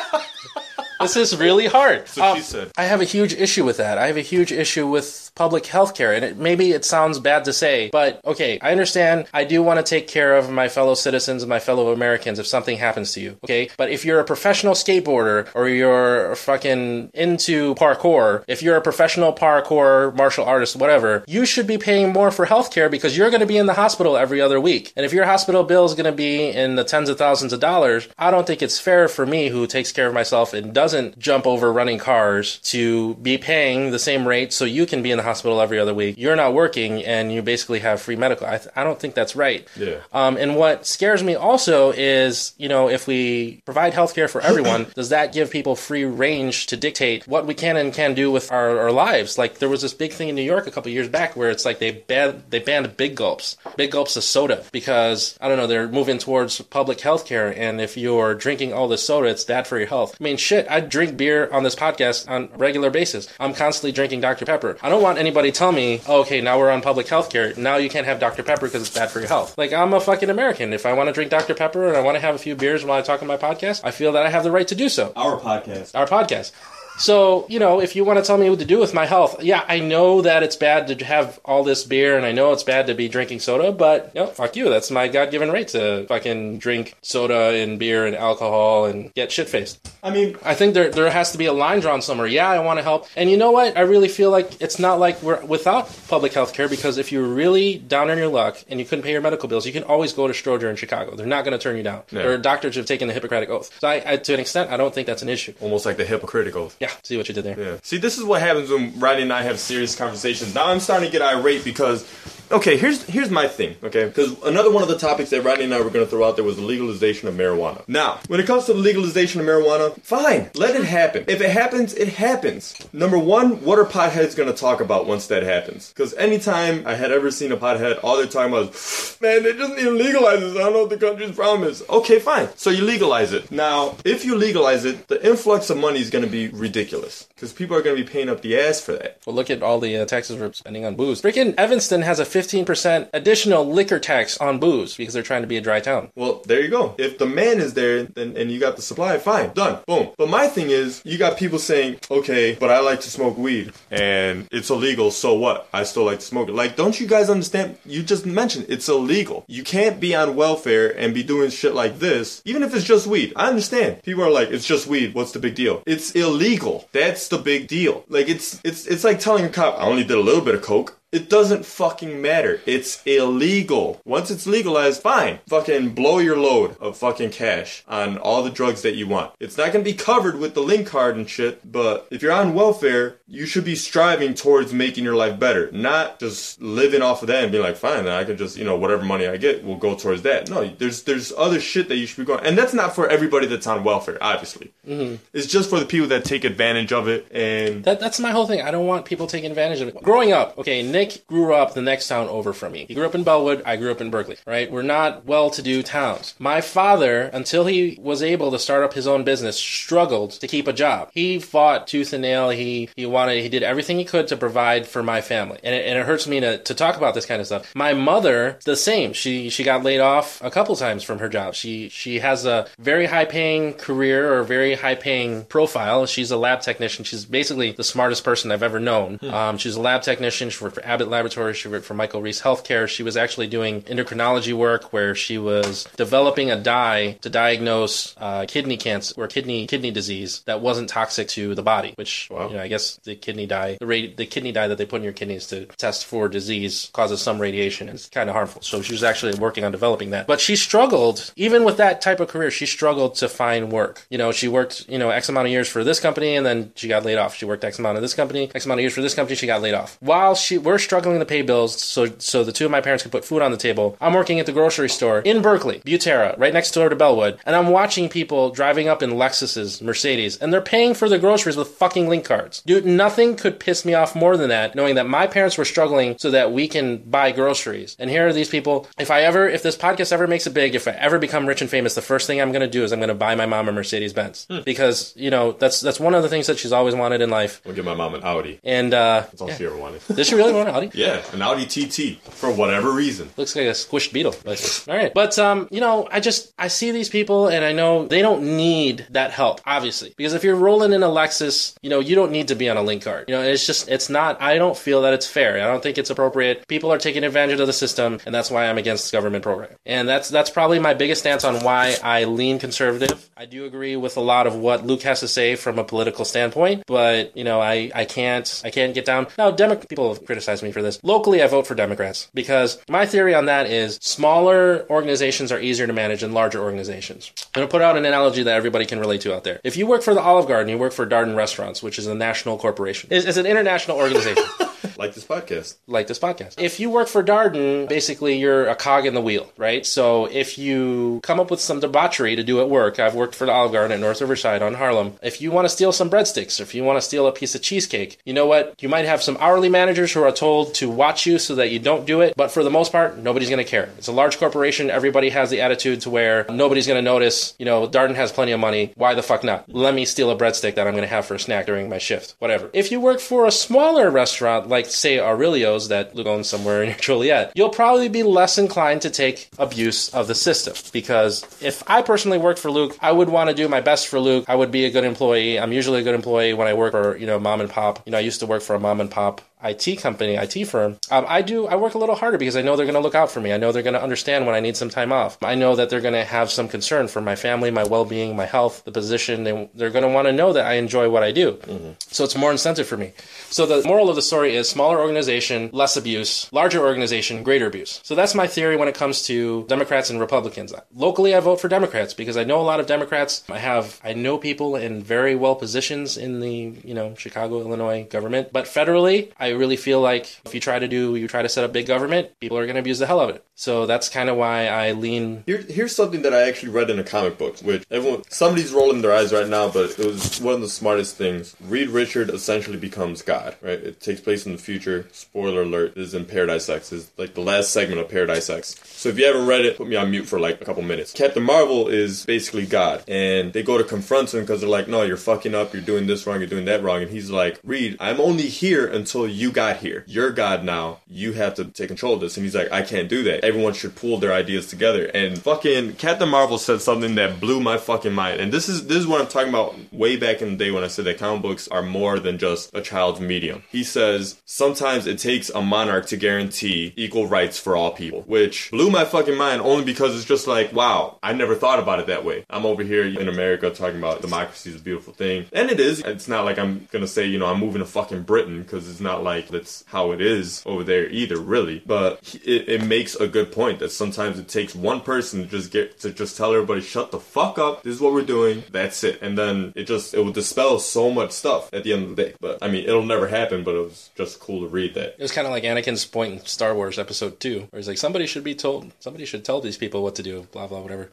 this is really hard. So Um, she said. I have a huge issue with that. I have a huge issue with public health care. And it, maybe it sounds bad to say, but okay, I understand. I do want to take care of my fellow citizens and my fellow Americans if something happens to you. Okay. But if you're a professional skateboarder or you're fucking into parkour, if you're a professional parkour martial artist, whatever, you should be paying more for health care because you're going to be in the hospital every other week. And if your hospital bill is going to be in the tens of thousands of dollars, I don't think it's fair for me who takes care of myself and doesn't jump over running cars to be paying the same rate so you can be in the hospital every other week. You're not working and you basically have free medical. I, th- I don't think that's right. Yeah. Um, and what scares me also is, you know, if we provide healthcare for everyone, does that give people free range to dictate what we can and can do with our, our lives? Like there was this big thing in New York a couple years back where it's like they banned they banned big gulps, big gulps of soda because I don't know they're moving towards public healthcare, and if you're drinking all this soda, it's bad for your health. I mean, shit, I drink beer on this podcast on a regular basis. I'm constantly drinking Dr Pepper. I don't want anybody to tell me, oh, okay, now we're on public health care. Now you can't have Dr. Pepper because it's bad for your health. Like, I'm a fucking American. If I want to drink Dr. Pepper and I want to have a few beers while I talk on my podcast, I feel that I have the right to do so. Our podcast. Our podcast. So, you know, if you want to tell me what to do with my health, yeah, I know that it's bad to have all this beer and I know it's bad to be drinking soda, but, you know, fuck you. That's my God given right to fucking drink soda and beer and alcohol and get shit faced. I mean, I think there there has to be a line drawn somewhere. Yeah, I want to help. And you know what? I really feel like it's not like we're without public health care because if you're really down on your luck and you couldn't pay your medical bills, you can always go to Stroger in Chicago. They're not going to turn you down. Yeah. There are doctors who have taken the Hippocratic Oath. So I, I, to an extent, I don't think that's an issue. almost like the hypocritical. Yeah, see what you did there. Yeah. See, this is what happens when Rodney and I have serious conversations. Now I'm starting to get irate because, okay, here's here's my thing. Okay, because another one of the topics that Rodney and I were going to throw out there was the legalization of marijuana. Now, when it comes to the legalization of marijuana, fine, let it happen. If it happens, it happens. Number one, what are potheads going to talk about once that happens? Because anytime I had ever seen a pothead, all they're talking about is, man, they just need to legalize this. I don't know what the country's problem is. Okay, fine. So you legalize it. Now, if you legalize it, the influx of money is going to be ridiculous because people are going to be paying up the ass for that. Well, look at all the uh, taxes we're spending on booze. Freaking Evanston has a 15% additional liquor tax on booze because they're trying to be a dry town. Well, there you go. If the man is there then, and you got the supply, fine, done, boom. But my thing is, you got people saying, okay, but I like to smoke weed and it's illegal, so what? I still like to smoke it. Like, don't you guys understand? You just mentioned it's illegal. You can't be on welfare and be doing shit like this, even if it's just weed. I understand. People are like, it's just weed. What's the big deal? It's illegal. That's the big deal. Like, it's it's it's like telling a cop, I only did a little bit of coke. It doesn't fucking matter. It's illegal. Once it's legalized, fine. Fucking blow your load of fucking cash on all the drugs that you want. It's not gonna be covered with the link card and shit, but if you're on welfare, you should be striving towards making your life better, not just living off of that and being like, fine, then I can just, you know, whatever money I get will go towards that. No, there's there's other shit that you should be going, and that's not for everybody that's on welfare, obviously. Mm-hmm. It's just for the people that take advantage of it and That, that's my whole thing. I don't want people taking advantage of it. Growing up, okay, Nick grew up the next town over from me. He grew up in Bellwood. I grew up in Berkeley, right? We're not well-to-do towns. My father, until he was able to start up his own business, struggled to keep a job. He fought tooth and nail. He, he wanted, he did everything he could to provide for my family. And it, and it hurts me to, to talk about this kind of stuff. My mother, the same. She, she got laid off a couple times from her job. She, she has a very high-paying career or very high-paying profile. She's a lab technician. She's basically the smartest person I've ever known. Um, she's a lab technician. For Abbott Laboratories. She worked for Michael Reese Healthcare. She was actually doing endocrinology work where she was developing a dye to diagnose uh, kidney cancer or kidney kidney disease that wasn't toxic to the body. Which Wow. you know, I guess the kidney dye, the radi- the kidney dye that they put in your kidneys to test for disease causes some radiation. It's kind of harmful. So she was actually working on developing that. But she struggled, even with that type of career, she struggled to find work. You know, she worked, you know, X amount of years for this company and then she got laid off. She worked X amount of this company, X amount of years for this company, she got laid off. While she we're struggling to pay bills so so the two of my parents could put food on the table, I'm working at the grocery store in Berkeley, Butera, right next door to Bellwood, and I'm watching people driving up in Lexuses, Mercedes, and they're paying for the groceries with fucking link cards. Dude, nothing could piss me off more than that, knowing that my parents were struggling so that we can buy groceries. And here are these people. If I ever, if this podcast ever makes it big, if I ever become rich and famous, the first thing I'm going to do is I'm going to buy my mom a Mercedes Benz because you know that's that's one of the things that she's always wanted in life. I'll give my mom an Audi. And uh, That's all yeah. she ever wanted. does she really want an Audi? yeah, an Audi TT for whatever reason. Looks like a squished beetle. All right, but um, you know, I just I see these people and I know they don't need that help, obviously, because if you're rolling in a Lexus, you know, you don't need to be on a link card. You know, it's just it's not. I don't feel that it's fair. I don't think it's appropriate. People are taking advantage of the system, and that's why I'm against government program. And that's that's probably my biggest stance on why I lean conservative. I do agree with a lot of what Luke has to say from a political standpoint, but you know, I I can't I can't get down. Now, Demo- people have criticized me for this. Locally, I vote for Democrats because my theory on that is smaller organizations are easier to manage than larger organizations. I'm going to put out an analogy that everybody can relate to out there. If you work for the Olive Garden, you work for Darden Restaurants, which is a national corporation. It's an international organization Like this podcast. like this podcast. If you work for Darden, basically you're a cog in the wheel, right? So if you come up with some debauchery to do at work, I've worked for the Olive Garden at North Riverside on Harlem. If you want to steal some breadsticks, if you want to steal a piece of cheesecake, you know what? You might have some hourly managers who are told to watch you so that you don't do it, but for the most part, nobody's going to care. It's a large corporation. Everybody has the attitude to where nobody's going to notice. You know, Darden has plenty of money. Why the fuck not? Let me steal a breadstick that I'm going to have for a snack during my shift. Whatever. If you work for a smaller restaurant like, say, Aurelio's that owns somewhere in your Joliet, you'll probably be less inclined to take abuse of the system. Because if I personally worked for Luke, I would want to do my best for Luke. I would be a good employee. I'm usually a good employee when I work for, you know, mom and pop. You know, I used to work for a mom and pop IT company, IT firm, um, I do. I work a little harder because I know they're going to look out for me. I know they're going to understand when I need some time off. I know that they're going to have some concern for my family, my well-being, my health, the position. They, they're going to want to know that I enjoy what I do. So it's more incentive for me. So the moral of the story is smaller organization, less abuse. Larger organization, greater abuse. So that's my theory when it comes to Democrats and Republicans. Locally, I vote for Democrats because I know a lot of Democrats. I have I know people in very well positions in the you know Chicago, Illinois government. But federally, I really feel like if you try to do you try to set up big government, people are going to abuse the hell out of it. So that's kind of why I lean. Here, here's something that I actually read in a comic book, which everyone, somebody's rolling their eyes right now, but it was one of the smartest things. Reed Richard essentially becomes God, right? It takes place in the future. Spoiler alert, this is in Paradise X. Is like the last segment of Paradise X. So if you haven't read it, put me on mute for like a couple minutes. Captain Marvel is basically God, and they go to confront him because they're like, no, you're fucking up, you're doing this wrong, you're doing that wrong. And he's like, Reed, I'm only here until you got here. You're God now. You have to take control of this. And he's like, I can't do that. Everyone should pull their ideas together. And fucking Captain Marvel said something that blew my fucking mind. And this is this is what I'm talking about way back in the day when I said that comic books are more than just a child's medium. He says sometimes it takes a monarch to guarantee equal rights for all people, which blew my fucking mind only because it's just like, wow, I never thought about it that way. I'm over here in America talking about democracy is a beautiful thing. And it is. It's not like I'm gonna say, you know, I'm moving to fucking Britain because it's not like that's how it is over there either, really. But it, it makes a good point that sometimes it takes one person to just get to just tell everybody, shut the fuck up. This is what we're doing. That's it. And then it just it will dispel so much stuff at the end of the day. But I mean, it'll never happen. But it was just cool to read that. It was kind of like Anakin's point in Star Wars Episode Two, where he's like, "Somebody should be told. Somebody should tell these people what to do." Blah blah whatever.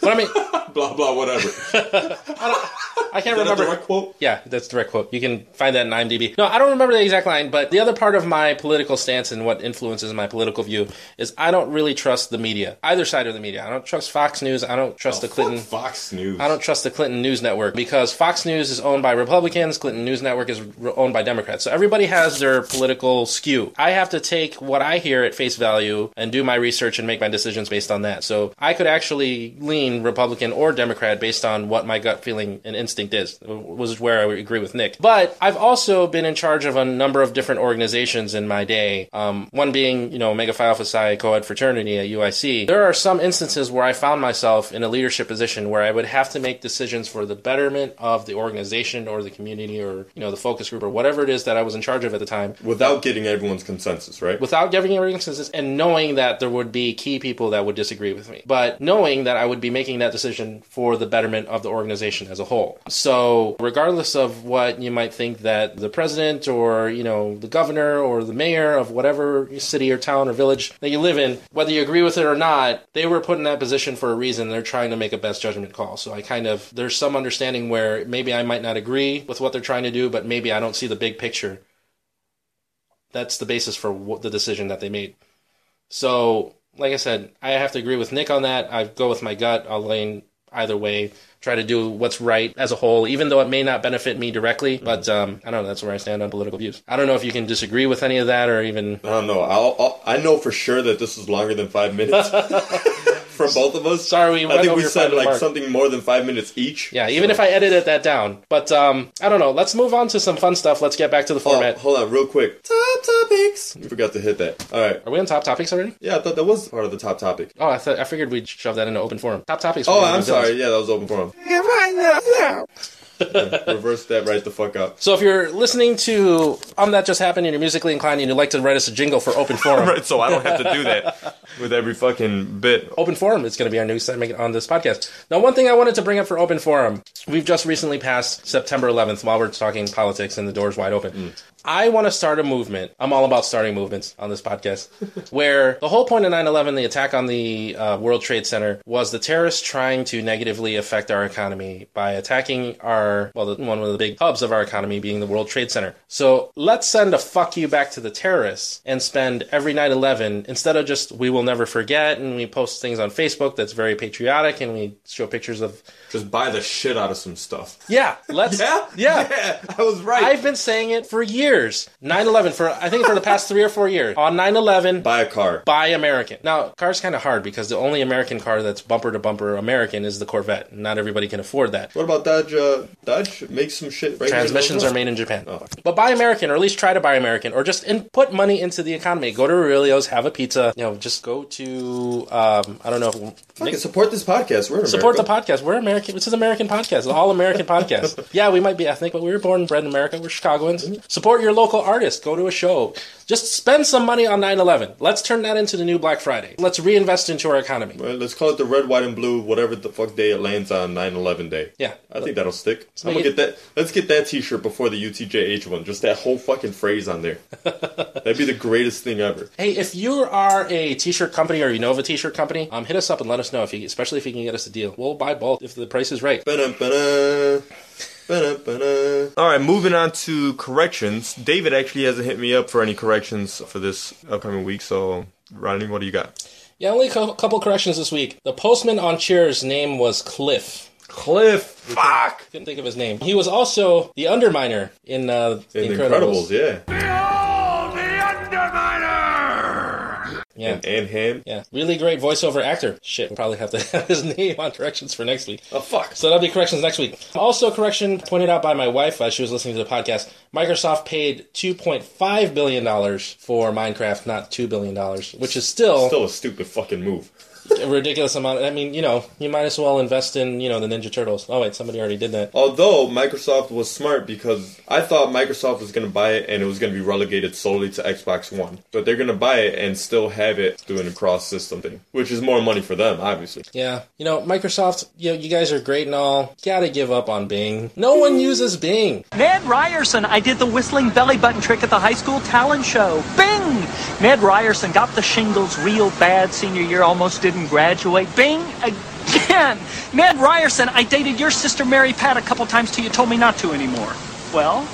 But I mean, Blah blah whatever. I can't Is that a remember. direct quote? Yeah, that's direct quote. You can find that in IMDb. No, I don't remember the exact line, but the other part of my political stance and what influences my political view is I don't really trust the media, either side of the media. I don't trust Fox News. I don't trust oh, the Clinton. Fox News. I don't trust the Clinton News Network because Fox News is owned by Republicans, Clinton News Network is owned by Democrats. So everybody has their political skew. I have to take what I hear at face value and do my research and make my decisions based on that. So I could actually lean Republican or Democrat based on what my gut feeling and instinct is, was where I would agree with Nick. But I've also been in charge of a number of different organizations in my day. Um, one being, you know, Omega Phi Alpha Psi Co-ed fraternity at UIC. There are some instances where I found myself in a leadership position where I would have to make decisions for the betterment of the organization or the community or, you know, the focus group or whatever it is that I was in charge of at the time Without getting everyone's consensus, right? without getting everyone's consensus and knowing that there would be key people that would disagree with me, but knowing that I would be making that decision for the betterment of the organization as a whole. So, regardless of what you might think that the president or, you know, the governor or the mayor of whatever city or town or village that you live in, whether you agree with it or not, they were put in that position for a reason. They're trying to make a best judgment call. So, I kind of, there's some understanding where maybe I might not agree with what they're trying to do, but maybe I don't see the big picture that's the basis for what the decision that they made. So, like I said, I have to agree with Nick on that. I go with my gut. I'll lean either way. Try to do what's right as a whole, even though it may not benefit me directly. But um, I don't know. That's where I stand on political views. I don't know if you can disagree with any of that or even. I don't know. I'll, I'll, I know for sure that this is longer than five minutes for both of us. Sorry, we I went think over we your said five-minute like mark. something more than five minutes each. Yeah, even if I edited that down. But um, I don't know. Let's move on to some fun stuff. Let's get back to the Oh, format. hold on, real quick. Top topics. You forgot to hit that. All right. Are we on top topics already? Yeah, I thought that was part of the top topic. Oh, I thought I figured we'd shove that into open forum. Top topics. Oh, I'm sorry. Yeah, that was open forum. Reverse that right the fuck up. So if you're listening to Um That Just Happened and you're musically inclined and you'd like to write us a jingle for Open Forum, Right, so I don't have to do that with every fucking bit. Open Forum is going to be our new segment on this podcast. Now, one thing I wanted to bring up for Open Forum, we've just recently passed September 11th while we're talking politics and the doors wide open. I want to start a movement. I'm all about starting movements on this podcast, where the whole point of 9 11, the attack on the uh, World Trade Center, was the terrorists trying to negatively affect our economy by attacking our, well, the, one of the big hubs of our economy being the World Trade Center. So let's send a fuck you back to the terrorists and spend every 9 11, instead of just we will never forget and we post things on Facebook that's very patriotic and we show pictures of, Just buy the shit out of some stuff. yeah, let's, Yeah? yeah. Yeah, I was right. I've been saying it for years. 9/11 for I think for the past 3 or 4 years. On 9/11 buy a car. buy American. Now, car's kind of hard because the only American car that's bumper to bumper American is the Corvette. Not everybody can afford that. What about Dodge? Uh, Dodge makes some shit. Right Transmissions are made in Japan. Oh. But buy American, or at least try to buy American, or just in, put money into the economy. Go to Aurelio's, have a pizza. You know, just go to um, I don't know. It, support this podcast. We're in Support the podcast. We're American. This is American podcast. All American podcast. Yeah, we might be ethnic, but we were born and bred in America. We're Chicagoans. Support your local artist. Go to a show. Just spend some money on 9/11. Let's turn that into the new Black Friday. Let's reinvest into our economy. Well, let's call it the red, white, and blue, whatever the fuck day it lands on 9-11 day. Yeah. I think that'll stick. I'm gonna it- get that. Let's get that T-shirt before the UTJH one. Just that whole fucking phrase on there. That'd be the greatest thing ever. Hey, if you are a t-shirt company or you know of a t-shirt company, um, hit us up and let us know if you, especially if you can get us a deal. We'll buy both if the price is right. Ba-dum-ba-da. Ba-dum-ba-da. All right, moving on to corrections. David actually hasn't hit me up for any corrections for this upcoming week. So, Ronnie, what do you got? Yeah, only a couple corrections this week. The postman on Cheers' name was Cliff. Cliff. Fuck. Couldn't think of his name. He was also the Underminer in uh, In Incredibles. the Incredibles, yeah. Yeah. And him. Yeah, really great voiceover actor. Shit, we'll probably have to have his name on corrections for next week. Oh fuck. So that'll be corrections next week. Also, correction pointed out by my wife as she was listening to the podcast. Microsoft paid two point five billion dollars for Minecraft, not two billion dollars, which is still, Still a stupid fucking move. A ridiculous amount. I mean, you know, you might as well invest in you know the Ninja Turtles. Oh wait, somebody already did that. Although Microsoft was smart because I thought Microsoft was going to buy it and it was going to be relegated solely to Xbox One. But they're going to buy it and still have it doing a cross system thing, which is more money for them, obviously. Yeah, you know, Microsoft, you know, you guys are great and all. Gotta give up on Bing. No one uses Bing. Ned Ryerson, I did the whistling belly button trick at the high school talent show. Bing! Ned Ryerson got the shingles real bad senior year, almost didn't graduate. Bing! Again! Ned Ryerson, I dated your sister Mary Pat a couple times till you told me not to anymore. Well,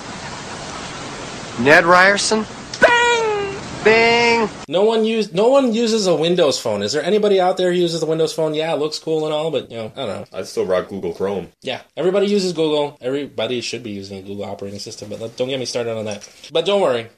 Ned Ryerson? bing! Bing! No one use no one uses a Windows phone. Is there anybody out there who uses a Windows phone? Yeah, it looks cool and all, but you know, I don't know. I still rock Google Chrome. Yeah, everybody uses Google. Everybody should be using a Google operating system, but don't get me started on that. But don't worry.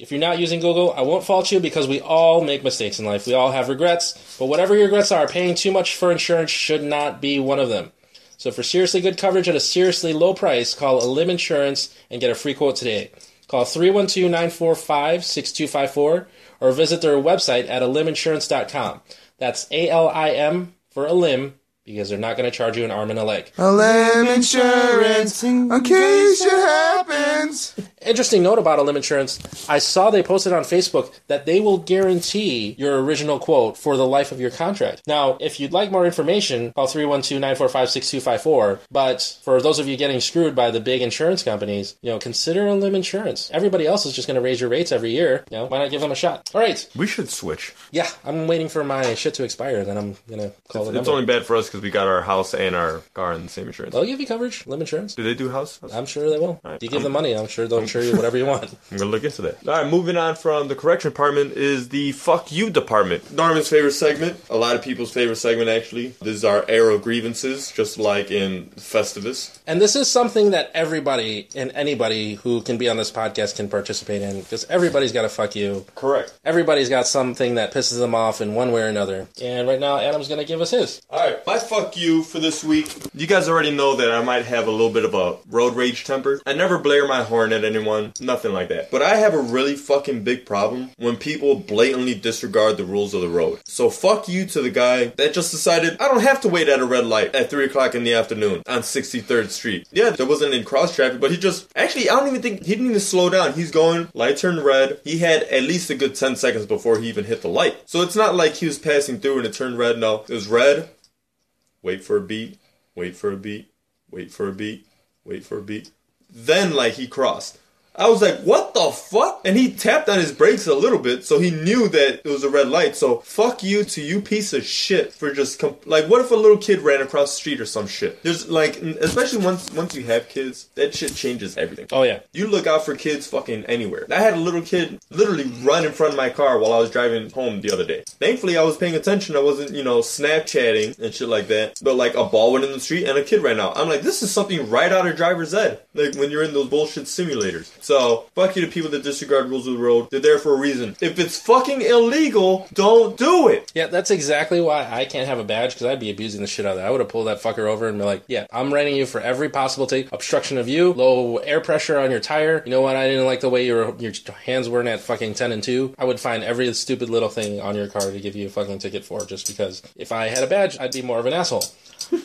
If you're not using Google, I won't fault you because we all make mistakes in life. We all have regrets, but whatever your regrets are, paying too much for insurance should not be one of them. So for seriously good coverage at a seriously low price, call Alim Insurance and get a free quote today. Call 312-945-6254 or visit their website at aliminsurance.com. That's A-L-I-M for Alim because they're not going to charge you an arm and a leg. A limb insurance in case it happens. Interesting note about Alim Insurance. I saw they posted on Facebook that they will guarantee your original quote for the life of your contract. Now, if you'd like more information, call 312-945-6254. But for those of you getting screwed by the big insurance companies, you know, consider Alim Insurance. Everybody else is just going to raise your rates every year. You know, why not give them a shot? All right. We should switch. Yeah, I'm waiting for my shit to expire. Then I'm going to call the It's only bad for us because we got our house and our car in the same insurance. They'll give you coverage, Alim Insurance. Do they do house? I'm sure they will. right, you give I'm- them money, I'm sure they'll insure you whatever you want. I'm gonna look into that. All right, moving on from the correction department is the fuck you department. Norman's favorite segment, a lot of people's favorite segment actually. This is our arrow grievances, just like in Festivus. And this is something that everybody and anybody who can be on this podcast can participate in because everybody's got to fuck you. Correct. Everybody's got something that pisses them off in one way or another. And right now, Adam's going to give us his. All right, my fuck you for this week. You guys already know that I might have a little bit of a road rage temper. I never blare my horn at anyone, nothing like that. But I have a really fucking big problem when people blatantly disregard the rules of the road. So fuck you to the guy that just decided I don't have to wait at a red light at 3 o'clock in the afternoon on 63rd Street. Yeah, there wasn't any cross traffic, but he just, actually, I don't even think, he didn't even slow down. He's going, light turned red. He had at least a good 10 seconds before he even hit the light. So it's not like he was passing through and it turned red. No, it was red, wait for a beat, wait for a beat, wait for a beat, wait for a beat. Then, like, he crossed. I was like, what the fuck? And he tapped on his brakes a little bit, so he knew that it was a red light. So, fuck you to you piece of shit for just, comp- like, what if a little kid ran across the street or some shit? There's, like, especially once, once you have kids, that shit changes everything. Oh, yeah. You look out for kids fucking anywhere. I had a little kid literally run in front of my car while I was driving home the other day. Thankfully, I was paying attention. I wasn't, you know, Snapchatting and shit like that. But like a ball went in the street and a kid ran out. I'm like, this is something right out of driver's ed. Like when you're in those bullshit simulators. So fuck you to people that disregard rules of the road. They're there for a reason. If it's fucking illegal, don't do it. Yeah, that's exactly why I can't have a badge because I'd be abusing the shit out of that. I would have pulled that fucker over and be like, yeah, I'm renting you for every possible take. Obstruction of you, low air pressure on your tire. You know what? I didn't like the way your your hands weren't at fucking 10 and 2. I would find every stupid little thing on your car to give you a fucking ticket for just because if I had a badge, I'd be more of an asshole.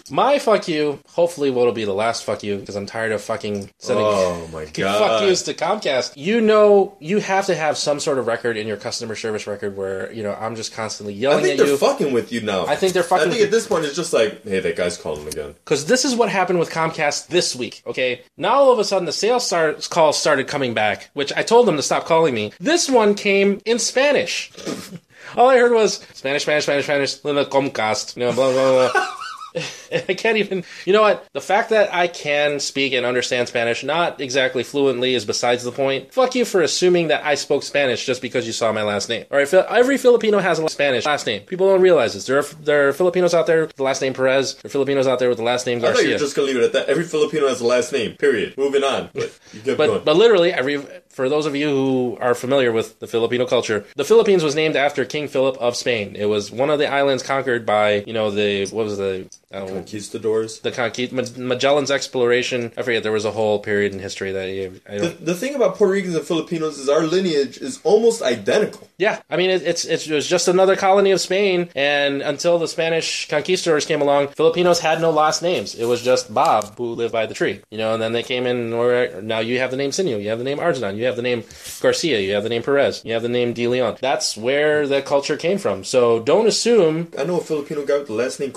My fuck you, hopefully, what'll be the last fuck you because I'm tired of fucking sending Oh my god. fuck yous to Comcast. You know, you have to have some sort of record in your customer service record where you know I'm just constantly yelling I think at they're you fucking with you now. I think they're fucking I think at this point it's just like, hey, that guy's calling again. because this is what happened with Comcast this week. Okay, now all of a sudden the sales start, calls started coming back, which I told them to stop calling me. This one came in Spanish. all I heard was Spanish, Spanish, Spanish, Spanish, Linda Comcast, you know, blah blah blah. I can't even. You know what? The fact that I can speak and understand Spanish, not exactly fluently, is besides the point. Fuck you for assuming that I spoke Spanish just because you saw my last name. All right, every Filipino has a Spanish last name. People don't realize this. There are there are Filipinos out there with the last name Perez. There are Filipinos out there with the last name I thought you Garcia. were just gonna leave it at that. Every Filipino has a last name. Period. Moving on. But. But but literally every for those of you who are familiar with the Filipino culture, the Philippines was named after King Philip of Spain. It was one of the islands conquered by you know the what was the Uh, Conquistadors. the Conquist- Magellan's exploration. I forget there was a whole period in history that he, I The, the thing about Puerto Ricans and Filipinos is our lineage is almost identical. Yeah, I mean it, it's it's it was just another colony of Spain, and until the Spanish conquistadors came along, Filipinos had no last names. It was just Bob who lived by the tree, you know. And then they came in, or now you have the name Sinio, you have the name Arzanan, you have the name Garcia, you have the name Perez, you have the name De Leon. That's where the culture came from. So don't assume. I know a Filipino guy with the last name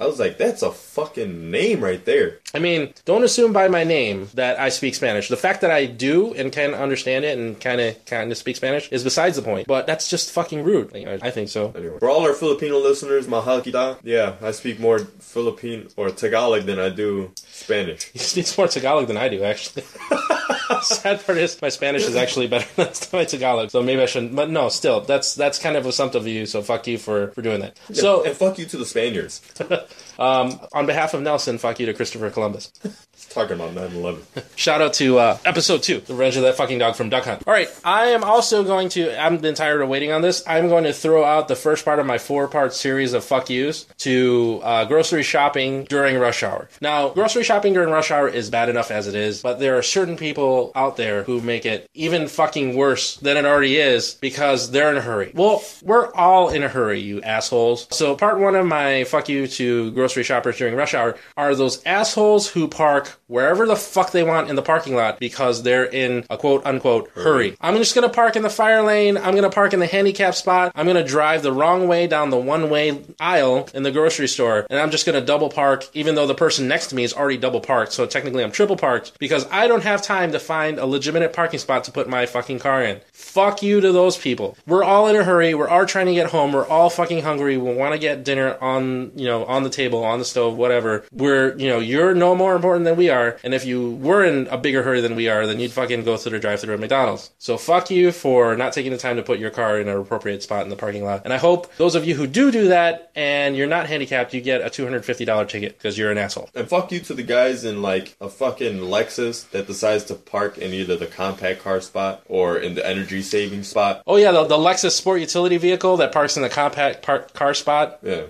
I was like, that's a fucking name right there. I mean, don't assume by my name that I speak Spanish. The fact that I do and can understand it and kind of kind of speak Spanish is besides the point. But that's just fucking rude. I I think so. Anyway, for all our Filipino listeners, mahal kita. Yeah, I speak more Philippine or Tagalog than I do Spanish. He speaks more Tagalog than I do, actually. Sad part is my Spanish is actually better than my Tagalog, so maybe I shouldn't. But no, still, that's that's kind of assumptive of you. So fuck you for for doing that. So and fuck you to the Spaniards. Um, on behalf of Nelson, fuck you to Christopher Columbus. Talking about 9/11. Shout out to uh, episode two, the revenge of that fucking dog from Duck Hunt. All right, I am also going to. I've been tired of waiting on this. I'm going to throw out the first part of my four part series of fuck yous to uh, grocery shopping during rush hour. Now, grocery shopping during rush hour is bad enough as it is, but there are certain people out there who make it even fucking worse than it already is because they're in a hurry. Well, we're all in a hurry, you assholes. So, part one of my fuck you to grocery shoppers during rush hour are those assholes who park wherever the fuck they want in the parking lot because they're in a quote unquote hurry. I'm just gonna park in the fire lane. I'm gonna park in the handicap spot. I'm gonna drive the wrong way down the one way aisle in the grocery store, and I'm just gonna double park even though the person next to me is already double parked. So technically I'm triple parked because I don't have time to find a legitimate parking spot to put my fucking car in. Fuck you to those people. We're all in a hurry. We're all trying to get home. We're all fucking hungry. We want to get dinner on, you know, on the table, on the stove, whatever. We're, you know, you're no more important than we are. And if you were in a bigger hurry than we are, then you'd fucking go through the drive-through at McDonald's. So fuck you for not taking the time to put your car in an appropriate spot in the parking lot. And I hope those of you who do do that and you're not handicapped, you get a $250 ticket because you're an asshole. And fuck you to the guys in like a fucking Lexus that decides to park in either the compact car spot or in the energy saving spot. Oh yeah, the, the Lexus Sport Utility Vehicle that parks in the compact park car spot. Yeah.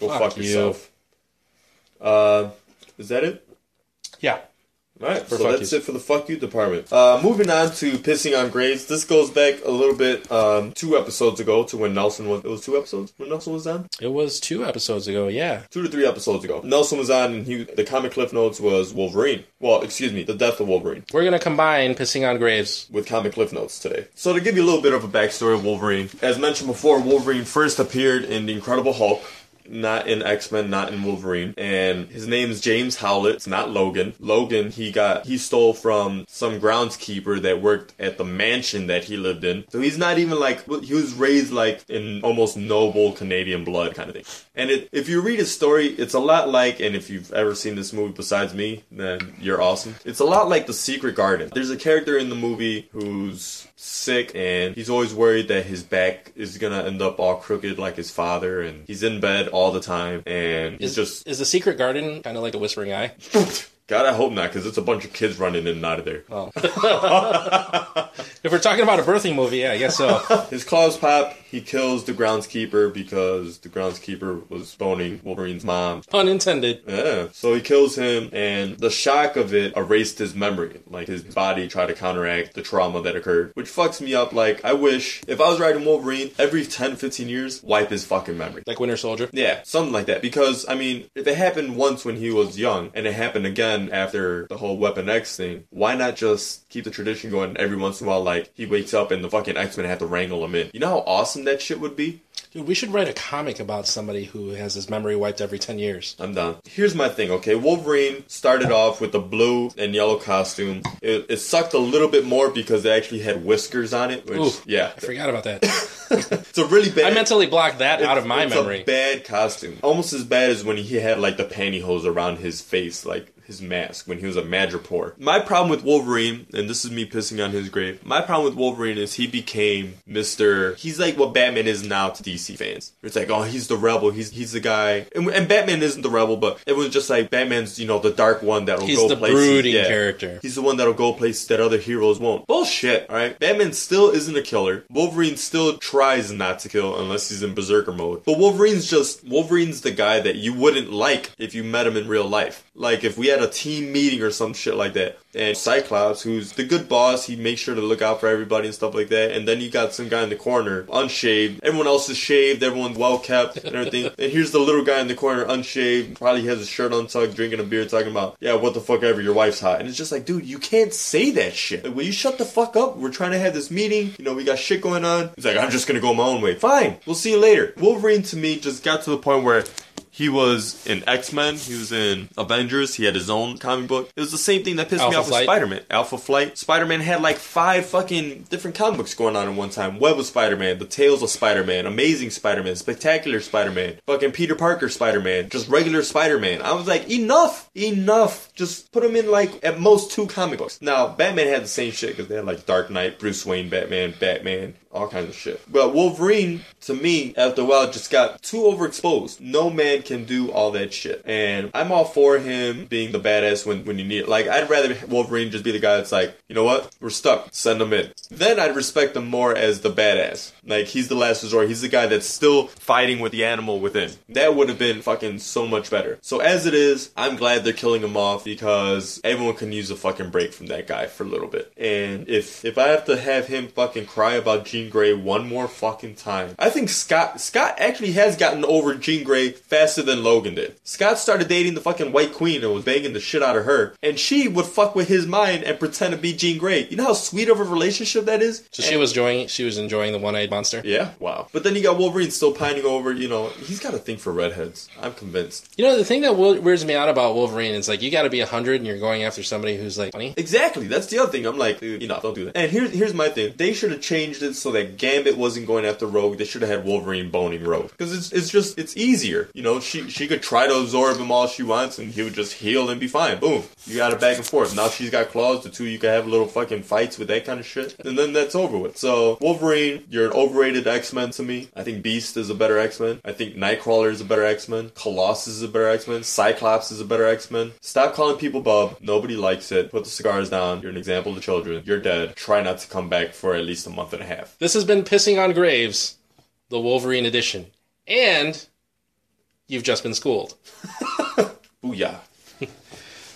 Go Fuck fuck, you. yourself. Uh, is that it? Yeah. All right, For so that's yous. it for the fuck you department. Uh, moving on to pissing on graves. This goes back a little bit, um, two episodes ago to when Nelson was. It was two episodes when Nelson was on. It was two episodes ago, yeah. Two to three episodes ago. Nelson was on, and he the comic cliff notes was Wolverine. Well, excuse me, the death of Wolverine We're gonna combine Pissing on Graves. with comic cliff notes today. So to give you a little bit of a backstory of Wolverine, as mentioned before, Wolverine first appeared in the Incredible Hulk. Not in X Men, not in Wolverine, and his name is James Howlett. It's not Logan. Logan, he got he stole from some groundskeeper that worked at the mansion that he lived in. So he's not even like he was raised like in almost noble Canadian blood kind of thing. And it, if you read his story, it's a lot like, and if you've ever seen this movie besides me, then you're awesome. It's a lot like The Secret Garden. There's a character in the movie who's sick and he's always worried that his back is gonna end up all crooked like his father and he's in bed all the time and he's Is just is the Secret Garden kind of like a Whispering Eye? God I hope not because it's a bunch of kids running in and out of there. Oh. If we're talking about a birthing movie, yeah, I guess so. His claws pop, he kills the groundskeeper because the groundskeeper was boning Wolverine's mom. Unintended. Yeah. So he kills him, and the shock of it erased his memory. Like his body tried to counteract the trauma that occurred, which fucks me up. Like, I wish if I was riding Wolverine every 10, 15 years, wipe his fucking memory. Like Winter Soldier. Yeah, something like that. Because, I mean, if it happened once when he was young, and it happened again after the whole Weapon X thing, why not just keep the tradition going every once in a while? Like, he wakes up and the fucking X Men have to wrangle him in. You know how awesome that shit would be? Dude, we should write a comic about somebody who has his memory wiped every 10 years. I'm done. Here's my thing, okay? Wolverine started off with the blue and yellow costume. It, it sucked a little bit more because it actually had whiskers on it. Which, Ooh, yeah, I forgot about that. it's a really bad. I mentally blocked that out of my it's memory. A bad costume, almost as bad as when he had like the pantyhose around his face, like his mask when he was a Madripoor. My problem with Wolverine, and this is me pissing on his grave. My problem with Wolverine is he became Mister. He's like what Batman is now to DC fans. It's like, oh, he's the rebel. He's he's the guy, and, and Batman isn't the rebel, but it was just like Batman's, you know, the dark one that'll He's go the places. brooding Yeah. character. He's the one that'll go places that other heroes won't. Bullshit, alright? Batman still isn't a killer. Wolverine still tries not to kill unless he's in berserker mode. But Wolverine's just Wolverine's the guy that you wouldn't like if you met him in real life. Like if we had a team meeting or some shit like that. And Cyclops, who's the good boss, he makes sure to look out for everybody and stuff like that. And then you got some guy in the corner, unshaved. Everyone else is shaved, everyone's well kept and everything. and here's the little guy in the corner, unshaved, probably has his shirt untucked, drinking a beer, talking about, yeah, what the fuck ever, your wife's hot. And it's just like, dude, you can't say that shit. Like, will you shut the fuck up? We're trying to have this meeting. You know, we got shit going on. He's like, I'm just gonna go my own way. Fine, we'll see you later. Wolverine to me just got to the point where he was in X Men. He was in Avengers. He had his own comic book. It was the same thing that pissed me Alpha off with Spider Man. Alpha Flight. Spider Man had like five fucking different comic books going on at one time. Web of Spider Man, The Tales of Spider Man, Amazing Spider Man, Spectacular Spider Man, fucking Peter Parker Spider Man, just regular Spider Man. I was like, enough, enough. Just put him in like at most two comic books. Now Batman had the same shit because they had like Dark Knight, Bruce Wayne, Batman, Batman, all kinds of shit. But Wolverine, to me, after a while, just got too overexposed. No man can do all that shit. And I'm all for him being the badass when, when you need it. Like, I'd rather Wolverine just be the guy that's like, you know what? We're stuck. Send him in. Then I'd respect him more as the badass. Like, he's the last resort. He's the guy that's still fighting with the animal within. That would have been fucking so much better. So as it is, I'm glad they're killing him off because everyone can use a fucking break from that guy for a little bit. And if if I have to have him fucking cry about Jean Grey one more fucking time, I think Scott Scott actually has gotten over Jean Grey faster than Logan did. Scott started dating the fucking White Queen and was banging the shit out of her, and she would fuck with his mind and pretend to be Jean Grey. You know how sweet of a relationship that is. So she was enjoying. She was enjoying the one-eyed monster. Yeah, wow. But then you got Wolverine still pining over. You know, he's got a thing for redheads. I'm convinced. You know, the thing that weirds me out about Wolverine is like you got to be hundred and you're going after somebody who's like funny. Exactly. That's the other thing. I'm like, you know, don't do that. And here's here's my thing. They should have changed it so that Gambit wasn't going after Rogue. They should have had Wolverine boning Rogue because it's it's just it's easier. You know, she she could try to absorb him all she wants, and he would just heal and be fine. Boom. You got it back and forth. Now she's got claws. The two you can have little fucking fights with that kind of shit, and then that's over with. So Wolverine, you're an overrated X Men to me. I think Beast is a better X Men. I think Nightcrawler is a better X Men. Colossus is a better X Men. Cyclops is a better X Men. Stop calling people bub. Nobody likes it. Put the cigars down. You're an example to children. You're dead. Try not to come back for at least a month and a half. This has been pissing on graves, the Wolverine edition, and you've just been schooled. Booyah.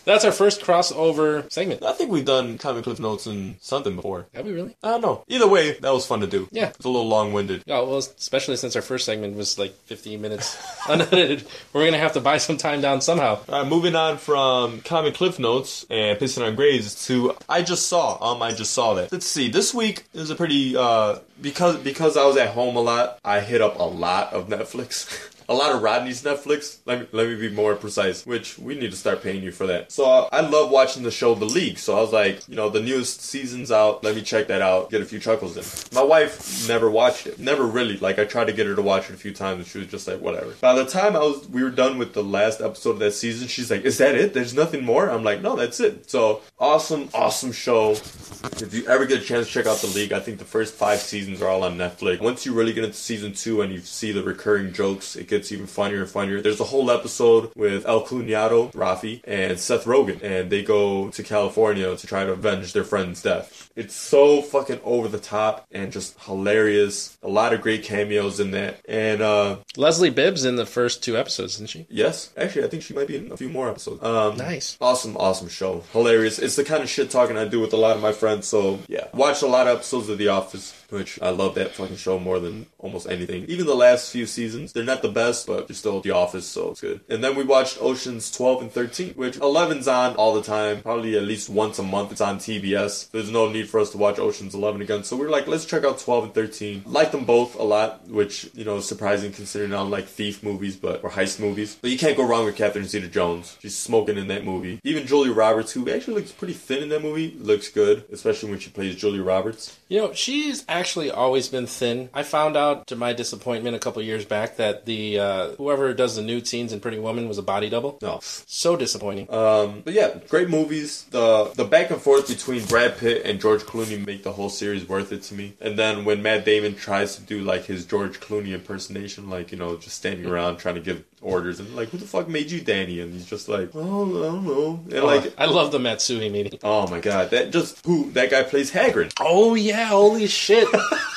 That's our first crossover segment. I think we've done comic cliff notes and something before. Have we really? I don't know. Either way, that was fun to do. Yeah. It's a little long winded. Yeah, well, especially since our first segment was like 15 minutes unedited. We're gonna have to buy some time down somehow. All right, moving on from comic cliff notes and pissing on grades to I just saw. Um, I just saw that. Let's see. This week is a pretty uh because because I was at home a lot. I hit up a lot of Netflix. A lot of Rodney's Netflix. Let me let me be more precise. Which we need to start paying you for that. So uh, I love watching the show The League. So I was like, you know, the newest season's out. Let me check that out. Get a few chuckles in. My wife never watched it. Never really. Like I tried to get her to watch it a few times, and she was just like, whatever. By the time I was, we were done with the last episode of that season. She's like, is that it? There's nothing more. I'm like, no, that's it. So awesome, awesome show. If you ever get a chance to check out the league, I think the first five seasons are all on Netflix. Once you really get into season two and you see the recurring jokes, it gets even funnier and funnier. There's a whole episode with El Cunado, Rafi, and Seth Rogen, and they go to California to try to avenge their friend's death. It's so fucking over the top and just hilarious. A lot of great cameos in that. And uh Leslie Bibbs in the first two episodes, isn't she? yes, actually I think she might be in a few more episodes. Um Nice. Awesome, awesome show. Hilarious. It's the kind of shit talking I do with a lot of my friends. So yeah, watched a lot of episodes of The Office, which I love that fucking show more than almost anything. Even the last few seasons, they're not the best, but they're still The Office, so it's good. And then we watched Oceans 12 and 13, which 11's on all the time, probably at least once a month. It's on TBS. There's no need for us to watch Oceans 11 again, so we're like, let's check out 12 and 13. Like them both a lot, which you know is surprising considering I like thief movies, but or heist movies. But you can't go wrong with Catherine Zeta-Jones. She's smoking in that movie. Even Julia Roberts, who actually looks pretty thin in that movie, looks good, especially when she plays Julia Roberts. You know, she's actually always been thin. I found out to my disappointment a couple years back that the uh, whoever does the nude scenes in Pretty Woman was a body double. No. So disappointing. Um, but yeah, great movies. The the back and forth between Brad Pitt and George Clooney make the whole series worth it to me. And then when Matt Damon tries to do like his George Clooney impersonation, like you know, just standing around trying to give orders and like, who the fuck made you Danny? And he's just like, oh, I don't know. And oh, like, I love the Matsui meeting. oh my god, that just who that guy plays Hagrid. Oh yeah, holy shit!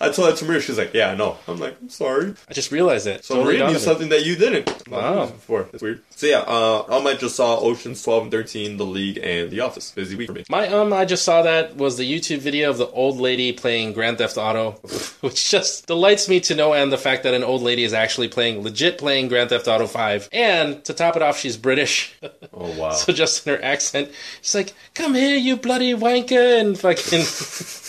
I told that to Maria. She's like, yeah, I know. I'm like, I'm sorry. I just realized that. So Totally Maria dawned knew something that you didn't. Wow. Before. That's weird. So yeah, uh, I might just saw Ocean's 12 and 13, The League, and The Office. Busy week for me. My um, I just saw that was the YouTube video of the old lady playing Grand Theft Auto, which just delights me to no end. The fact that an old lady is actually playing, legit playing Grand Theft Auto Five, and to top it off, she's British. Oh wow. so just in her accent, she's like, "Come here, you bloody wanker," and fucking.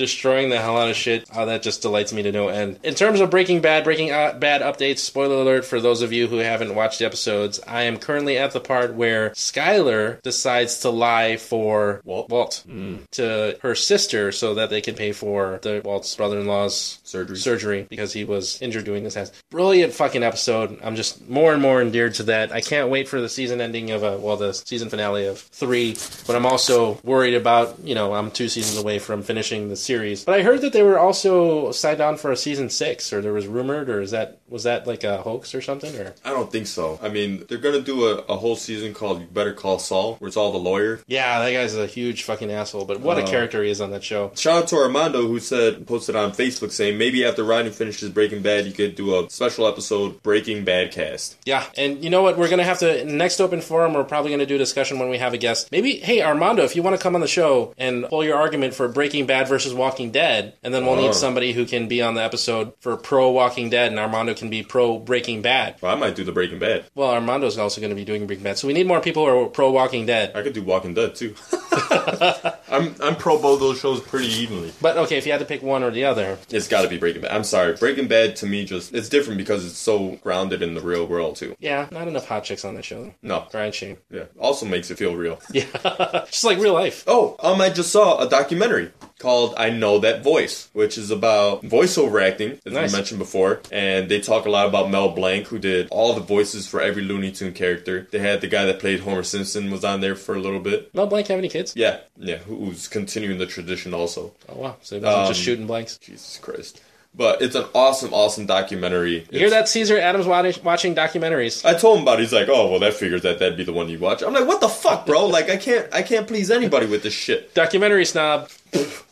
Destroying the hell out of shit. Oh, that just delights me to no end. In terms of Breaking Bad, Breaking uh, Bad updates, spoiler alert for those of you who haven't watched the episodes, I am currently at the part where Skyler decides to lie for Walt? Walt to her sister so that they can pay for the Walt's brother-in-law's Surgery. surgery because he was injured doing this. Has brilliant fucking episode. I'm just more and more endeared to that. I can't wait for the season ending of a well, the season finale of three. But I'm also worried about you know I'm two seasons away from finishing the series. But I heard that they were also signed on for a season six, or there was rumored, or is that was that like a hoax or something? Or I don't think so. I mean, they're gonna do a, a whole season called "You Better Call Saul," where it's all the lawyer. yeah, that guy's a huge fucking asshole. But what a Uh, character he is on that show. Shout out to Armando who said posted on Facebook saying maybe after Ryan finishes Breaking Bad, you could do a special episode Breaking Bad cast. Yeah, and you know what? We're gonna have to next open forum. We're probably gonna do a discussion when we have a guest. Maybe, hey Armando, if you want to come on the show and pull your argument for Breaking Bad versus Walking Dead, and then we'll Oh. need somebody who can be on the episode for pro Walking Dead, and Armando can be pro Breaking Bad. Well, I might do the Breaking Bad. Well, Armando's also gonna be doing Breaking Bad, so we need more people who are pro Walking Dead. I could do Walking Dead too. I'm I'm pro both those shows pretty evenly. But okay, if you had to pick one or the other, It's got to be Breaking Bad. I'm sorry, Breaking Bad to me just it's different because it's so grounded in the real world too. yeah, not enough hot chicks on that show. No, Grind shame. yeah, also makes it feel real. Yeah, just like real life. Oh, um, I just saw a documentary called "I Know That Voice," which is about voiceover acting, as Nice. we mentioned before. And they talk a lot about Mel Blanc, who did all the voices for every Looney Tune character. They had the guy that played Homer Simpson was on there for a little bit. Mel Blanc have any kids? Yeah, yeah, who's continuing the tradition also. Oh wow, so he wasn't just Um, shooting blanks. Jesus Christ! But it's an awesome, awesome documentary. You hear that, Caesar? Adam's watching documentaries. I told him about it. He's like, "Oh, well, that figures that that'd be the one you watch." I'm like, "What the fuck, bro? Like, I can't, I can't please anybody with this shit." Documentary snob.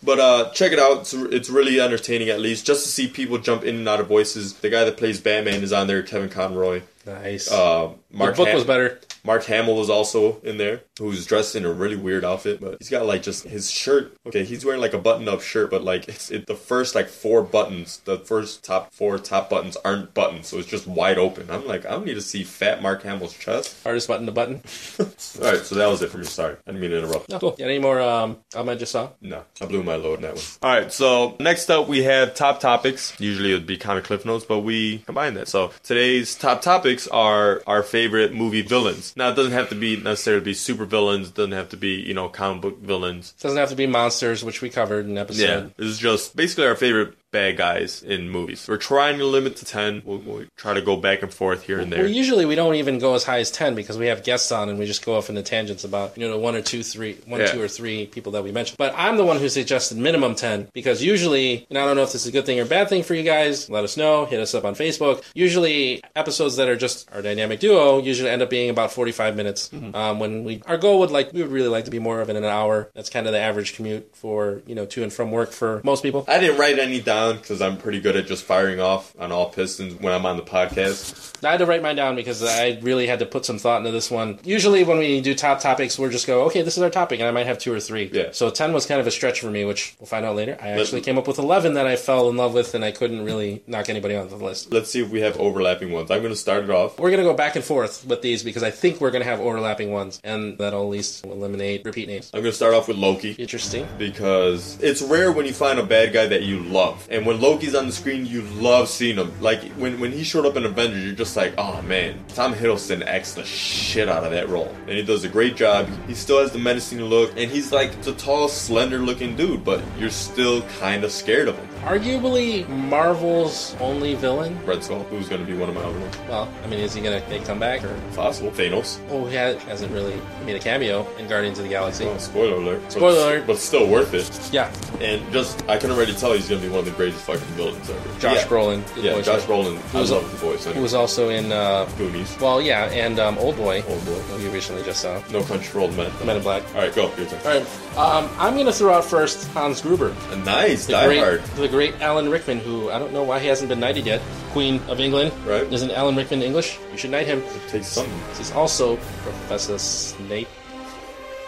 But uh, check it out. It's, it's really entertaining, at least, just to see people jump in and out of voices. The guy that plays Batman is on there, Kevin Conroy. Nice. Uh, the Mark book Ham- was better. Mark Hamill was also in there, who's dressed in a really weird outfit, but he's got like just his shirt. Okay, he's wearing like a button-up shirt, but like it's it, the first like four buttons, the first top four top buttons aren't buttons, so it's just wide open. I'm like, I don't need to see fat Mark Hamill's chest. Hardest button to button. All right, so that was it for me. Sorry, I didn't mean to interrupt. Oh, cool. Yeah, any more um, I just saw? No, I blew my load in that one. All right, so next up we have top topics. Usually it would be comic cliff notes, but we combine that. So today's top topics are our favorite movie villains. Now it doesn't have to be necessarily be super villains. It doesn't have to be you know comic book villains. It doesn't have to be monsters, which we covered in episode. Yeah, this is just basically our favorite bad guys in movies. We're trying to limit to ten. We'll, we'll try to go back and forth here and there. Well, usually we don't even go as high as ten because we have guests on and we just go off into tangents about you know the one or two, three, one, Yeah. two or three people that we mentioned. But I'm the one who suggested minimum ten because usually, and I don't know if this is a good thing or bad thing for you guys. Let us know. Hit us up on Facebook. Usually, episodes that are just our dynamic duo usually end up being about 45 minutes. Mm-hmm. Um, when we our goal would like we would really like to be more of an hour. That's kind of the average commute for you know to and from work for most people. I didn't write any down because I'm pretty good at just firing off on all pistons when I'm on the podcast. I had to write mine down because I really had to put some thought into this one. Usually, when we do top topics, we're just go, okay, this is our topic, and I might have two or three. Yeah. So ten was kind of a stretch for me, which we'll find out later. I actually came up with eleven that I fell in love with, and I couldn't really knock anybody off the list. Let's see if we have overlapping ones. I'm going to start it off. We're gonna go back and forth with these because I think we're gonna have overlapping ones, and that'll at least eliminate repeat names. I'm going to start off with Loki. Interesting. because it's rare when you find a bad guy that you love. And when Loki's on the screen, you love seeing him. Like when when he showed up in Avengers, you're just like, oh man, Tom Hiddleston acts the shit out of that role, and he does a great job. He still has the menacing look, and he's like the tall, slender-looking dude, but you're still kind of scared of him. Arguably Marvel's only villain. Red Skull, who's going to be one of my other ones. Well, I mean, is he gonna make a comeback or? Possible. Thanos. Oh, he hasn't really made a cameo in Guardians of the Galaxy. Oh, spoiler alert. But- Spoiler alert. But still worth it. Yeah, And just, I can already tell he's going to be one of the greatest fucking villains ever. Josh yeah. Brolin. Yeah, Josh. Brolin. I was- love the voice. Who was also in uh, Goonies. well, yeah, and um, Old Boy. Old Boy. who you recently just saw. No Country for Old Men. The Men in Black. All right, go. Your turn. All right, um, I'm gonna throw out first Hans Gruber, nice the Die great, Hard. the great Alan Rickman, who I don't know why he hasn't been knighted yet. Queen of England. Right. Isn't Alan Rickman English? You should knight him. It Takes something. He's also Professor Snape.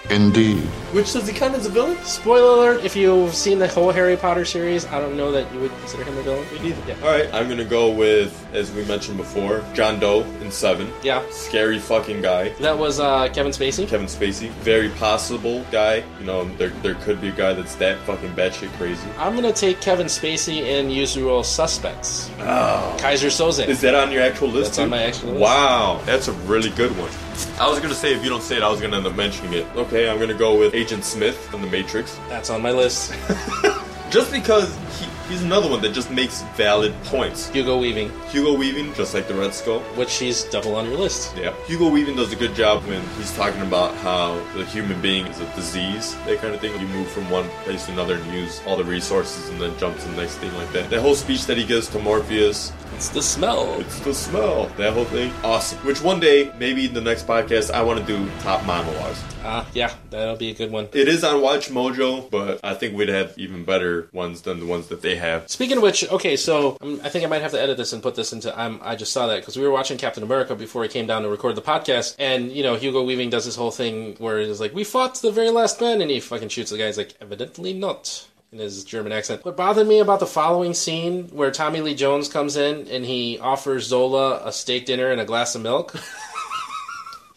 Indeed. Which does he count as a villain? Spoiler alert: If you've seen the whole Harry Potter series, I don't know that you would consider him a villain. Me neither. Yeah. All right, I'm gonna go with, as we mentioned before, John Doe in Seven. Yeah. Scary fucking guy. That was uh, Kevin Spacey. Kevin Spacey, very possible guy. You know, there there could be a guy that's that fucking batshit crazy. I'm gonna take Kevin Spacey in Usual Suspects. Oh. Kaiser Soze. Is that on your actual list? That's on my actual list. Wow, that's a really good one. I was gonna say if you don't say it, I was gonna end up mentioning it. Okay, I'm gonna go with Agent Smith from The Matrix. That's on my list. Just because he, he's another one that just makes valid points. Hugo Weaving, Hugo Weaving, just like the Red Skull. which he's double on your list. Yeah. Hugo Weaving does a good job when he's talking about how the human being is a disease, that kind of thing. You move from one place to another and use all the resources and then jump to the next thing like that. That whole speech that he gives to Morpheus, It's the smell. it's the smell. That whole thing. Awesome. Which one day, maybe in the next podcast, I want to do top monologues. Ah, yeah, that'll be a good one. It is on Watch Mojo, but I think we'd have even better ones than the ones that they have. Speaking of which, okay, so um, I think I might have to edit this and put this into. Um, I just saw that because we were watching Captain America before he came down to record the podcast, and you know Hugo Weaving does this whole thing where he's like, "We fought to the very last man," and he fucking shoots the guy. He's like, "Evidently not." In his German accent. What bothered me about the following scene, where Tommy Lee Jones comes in and he offers Zola a steak dinner and a glass of milk,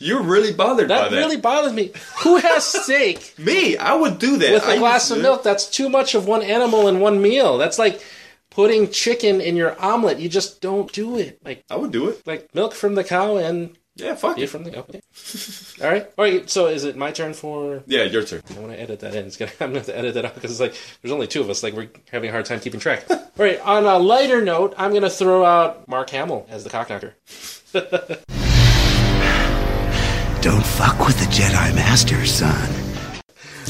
You're really bothered by that that. really bothers me. Who has steak Me, I would do that. with I a glass of milk? That's too much of one animal in one meal. That's like putting chicken in your omelet. You just don't do it. Like I would do it. like milk from the cow and Yeah, fuck it. from the okay. All right, all right. So is it my turn for? Yeah, your turn. I want to edit that in. It's gonna. I'm gonna have to edit that out because it's like there's only two of us. Like we're having a hard time keeping track. all right. On a lighter note, I'm gonna throw out Mark Hamill as the cockknocker. Don't fuck with the Jedi Master, son.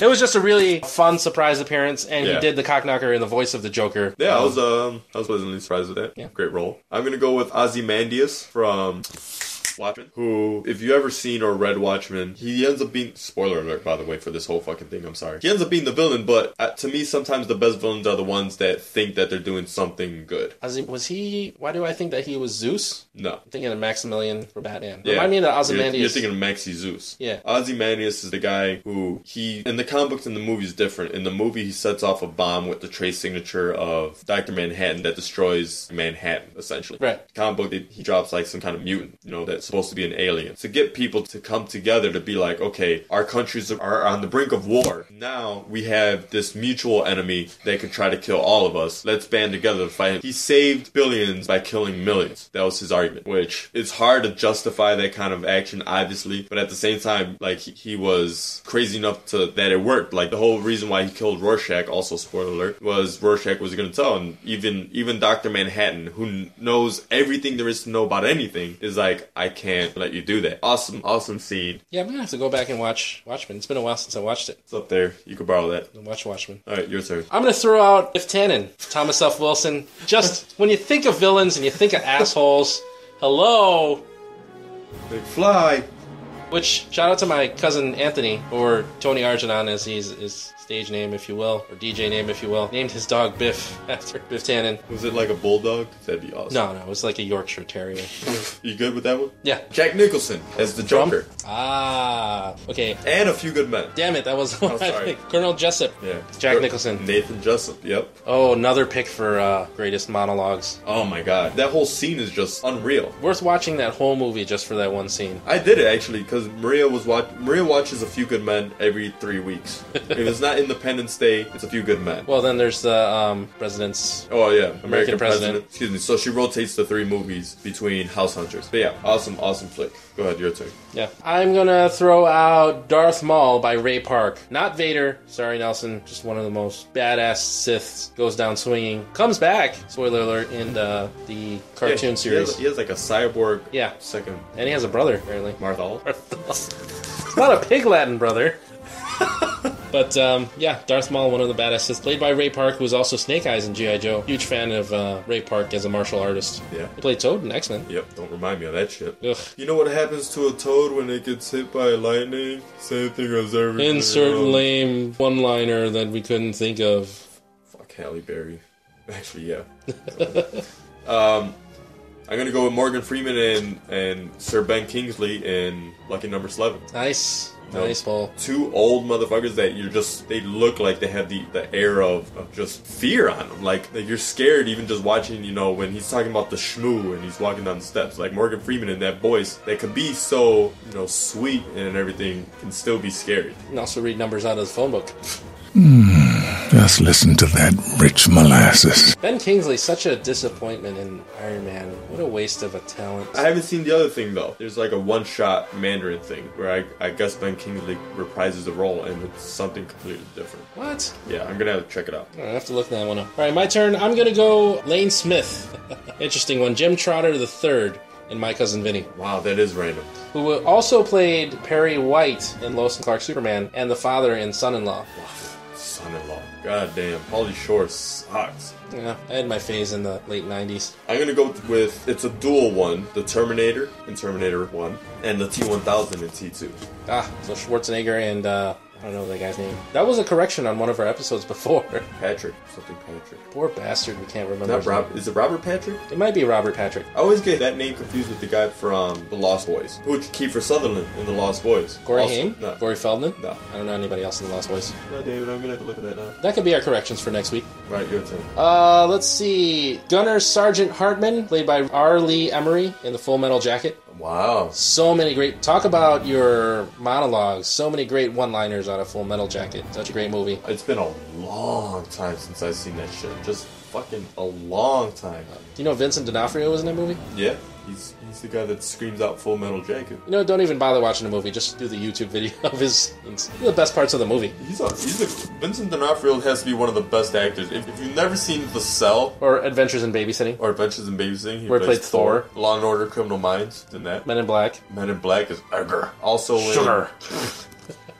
It was just a really fun surprise appearance, and he Yeah. did the cockknocker in the voice of the Joker. Yeah, I was um I was pleasantly surprised with that. Yeah. Great role. I'm gonna go with Ozymandias from Watchmen. Who, if you ever seen or read Watchmen, he ends up being spoiler alert by the way for this whole fucking thing. I'm sorry. He ends up being the villain, but uh, to me, sometimes the best villains are the ones that think that they're doing something good. Was he, was he? Why do I think that he was Zeus? No. I'm thinking of Maximilian for Batman. Yeah. Remind me of the You're, you're thinking of Maxie Zeus. Yeah. Ozymandias is the guy who he in the comic books and the movie is different. In the movie, he sets off a bomb with the trace signature of Doctor Manhattan that destroys Manhattan, essentially. Right. Comic book, he he drops like some kind of mutant, you know, supposed to be an alien to get people to come together to be like, okay, our countries are on the brink of war. Now we have this mutual enemy that could try to kill all of us. Let's band together to fight him. He saved billions by killing millions. That was his argument, which it's hard to justify that kind of action, obviously, but at the same time, like he, he was crazy enough to that it worked. Like the whole reason why he killed Rorschach, also spoiler alert, was Rorschach was going to tell, and even even Doctor Manhattan, who knows everything there is to know about anything, is like, I can't let you do that. Awesome, awesome scene. yeah, I'm gonna have to go back and watch Watchmen. It's been a while since I watched it. It's up there. You could borrow that. Watch Watchmen. All right, your turn. I'm gonna throw out Biff Tannen, Thomas F. Wilson. Just when you think of villains and you think of assholes, hello. McFly. Which shout out to my cousin Anthony, or Tony Arginon as he's his stage name, if you will, or DJ name, if you will. Named his dog Biff after Biff Tannen. Was it like a bulldog? That'd be awesome. No, no, it was like a Yorkshire Terrier. You good with that one? Yeah. Jack Nicholson as the? Joker. Ah, okay. And a few good men. Damn it, that was one Oh, I sorry. picked. Colonel Jessup. Yeah. Jack Nicholson. Nathan Jessup, yep. Oh, another pick for uh, greatest monologues. Oh my god. That whole scene is just unreal. Worth watching that whole movie just for that one scene. I did it actually because Maria was watch. Maria watches A Few Good Men every three weeks. if it's not not Independence Day. It's A Few Good Men. Well, then there's the um, President's. Oh yeah, American, American President. President. Excuse me. So she rotates the three movies between House Hunters. But yeah, awesome, awesome flick. Go ahead, your turn. Yeah. I'm gonna throw out Darth Maul by Ray Park. Not Vader. Sorry, Nelson. Just one of the most badass Siths. Goes down swinging. Comes back. Spoiler alert in the the cartoon Yeah, series. He has, he has like a cyborg. Yeah. Second. And he has a brother, apparently. Marthal. Not a pig Latin brother. But um, yeah, Darth Maul, one of the badass Sith, played by Ray Park, who was also Snake Eyes in G.I. Joe. Huge fan of uh, Ray Park as a martial artist. Yeah. He played Toad in X Men. Yep. Don't remind me of that shit. Ugh. You know what happens to a toad when it gets hit by lightning? Same thing as everything. Insert else. lame one liner that we couldn't think of. Fuck Halle Berry. Actually, yeah. um, I'm gonna go with Morgan Freeman and and Sir Ben Kingsley in Lucky Number Slevin. Nice. No. Nice, Paul. Two old motherfuckers that you're just they look like they have the, the air of, of just fear on them. Like, like you're scared even just watching, you know, when he's talking about the shmoo and he's walking down the steps. Like Morgan Freeman in that voice that can be so, you know, sweet and everything can still be scary. You can also read numbers out of his phone book. Hmm, just listen to that rich molasses. Ben Kingsley, such a disappointment in Iron Man. What a waste of a talent. I haven't seen the other thing though. There's like a one shot Mandarin thing where I, I guess Ben Kingsley reprises the role and it's something completely different. What? Yeah, I'm gonna have to check it out. I have to look that one up. All right, my turn. I'm gonna go Lane Smith. Interesting one. Jim Trotter the third in My Cousin Vinny, Wow, that is random. who also played Perry White in Lois and Clark Superman and the father in Son-in-Law. Son in law. God damn, Pauly Shore sucks. Yeah, I had my phase in the late '90s. I'm gonna go with it's a dual one, the Terminator in Terminator 1 and the T1000 in T2. Ah, so Schwarzenegger and uh, I don't know that guy's name. That was a correction on one of our episodes before. Patrick, something Patrick. Poor bastard, we can't remember. Not his Rob. name. Is it Robert Patrick? It might be Robert Patrick. I always get that name confused with the guy from The Lost Boys. Who Kiefer Sutherland in The Lost Boys. Corey Also- Haim? No. Corey Feldman? No. I don't know anybody else in the Lost Boys. No, David, I'm gonna have to look at that now. That could be our corrections for next week. Right, your turn. Uh, let's see. Gunner Sergeant Hartman, played by R. Lee Ermey in the Full Metal Jacket. Wow. So many great. Talk about your monologues. So many great one-liners out of Full Metal Jacket. Such a great movie. It's been a long time since I've seen that shit. Just fucking a long time. Do you know Vincent D'Onofrio was in that movie? Yeah, he's he's the guy that screams out Full Metal Jacket. You know, don't even bother watching the movie. Just do the YouTube video of his. The best parts of the movie. He's a, he's a, Vincent D'Onofrio has to be one of the best actors. If, if you've never seen The Cell Or Adventures in Babysitting. or Adventures in Babysitting, he Where he played Thor. Law and Order: Criminal Minds, in that. Men in Black. Men in Black is Edgar. Also in Sugar.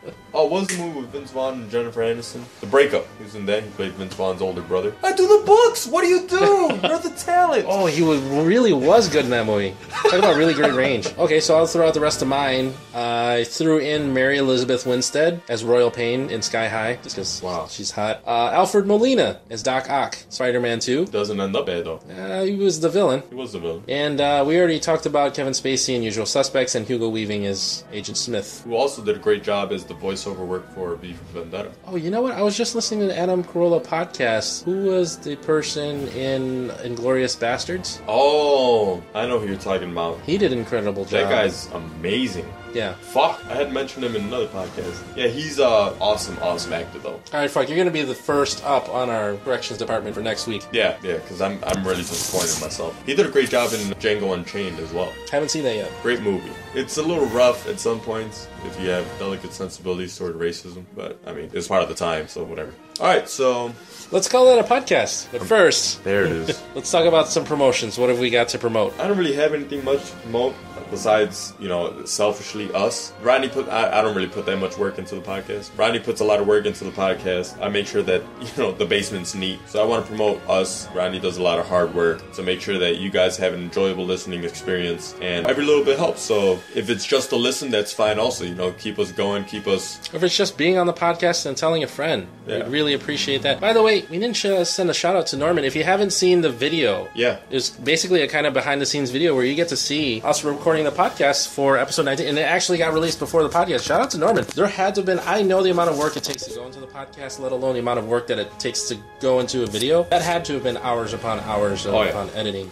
Oh, what was the movie with Vince Vaughn and Jennifer Aniston? The Breakup. Who's in that? He played Vince Vaughn's older brother. I do the books. What do you do? You're the talent. Oh, he was, really was good in that movie. Talk about really great range. Okay, so I'll throw out the rest of mine. I threw in Mary Elizabeth Winstead as Royal Pain in Sky High, just because Wow. she's hot. Uh, Alfred Molina as Doc Ock, Spider-Man 2. Doesn't end up bad though. Uh, he was the villain. He was the villain. And uh, we already talked about Kevin Spacey in Usual Suspects and Hugo Weaving as Agent Smith. Who also did a great job as the voiceover work for V for Vendetta. Oh, you know what? I was just listening to the Adam Carolla podcast. Who was the person in Inglorious Bastards? Oh, I know who you're talking about. He did an incredible job. That guy's amazing. Yeah. Fuck, I had mentioned him in another podcast. Yeah, he's uh awesome, awesome actor though. All right, fuck. You're going to be the first up on our corrections department for next week. Yeah, yeah, because I'm I'm really disappointed in myself. He did a great job in Django Unchained as well. Haven't seen that yet. Great movie. It's a little rough at some points if you have delicate sensibilities toward racism, but I mean it's part of the time, so whatever. All right, so Let's call that a podcast. But um, first, there it is. let's talk about some promotions. What have we got to promote? I don't really have anything much to promote besides, you know, selfishly us. Rodney put, I, I don't really put that much work into the podcast. Rodney puts a lot of work into the podcast. I make sure that, you know, the basement's neat. So I want to promote us. Rodney does a lot of hard work to make sure that you guys have an enjoyable listening experience and every little bit helps. So if it's just a listen, that's fine also. You know, keep us going, keep us. If it's just being on the podcast and telling a friend, Yeah. really appreciate that. By the way, we didn't sh- send a shout out to Norman. If you haven't seen the video, Yeah. It's basically a kind of behind the scenes video where you get to see us recording the podcast for episode 19, and it actually got released before the podcast. Shout out to Norman. There had to have been, I know the amount of work it takes to go into the podcast, let alone the amount of work that it takes to go into a video. That had to have been hours upon hours of, Oh, yeah. upon editing.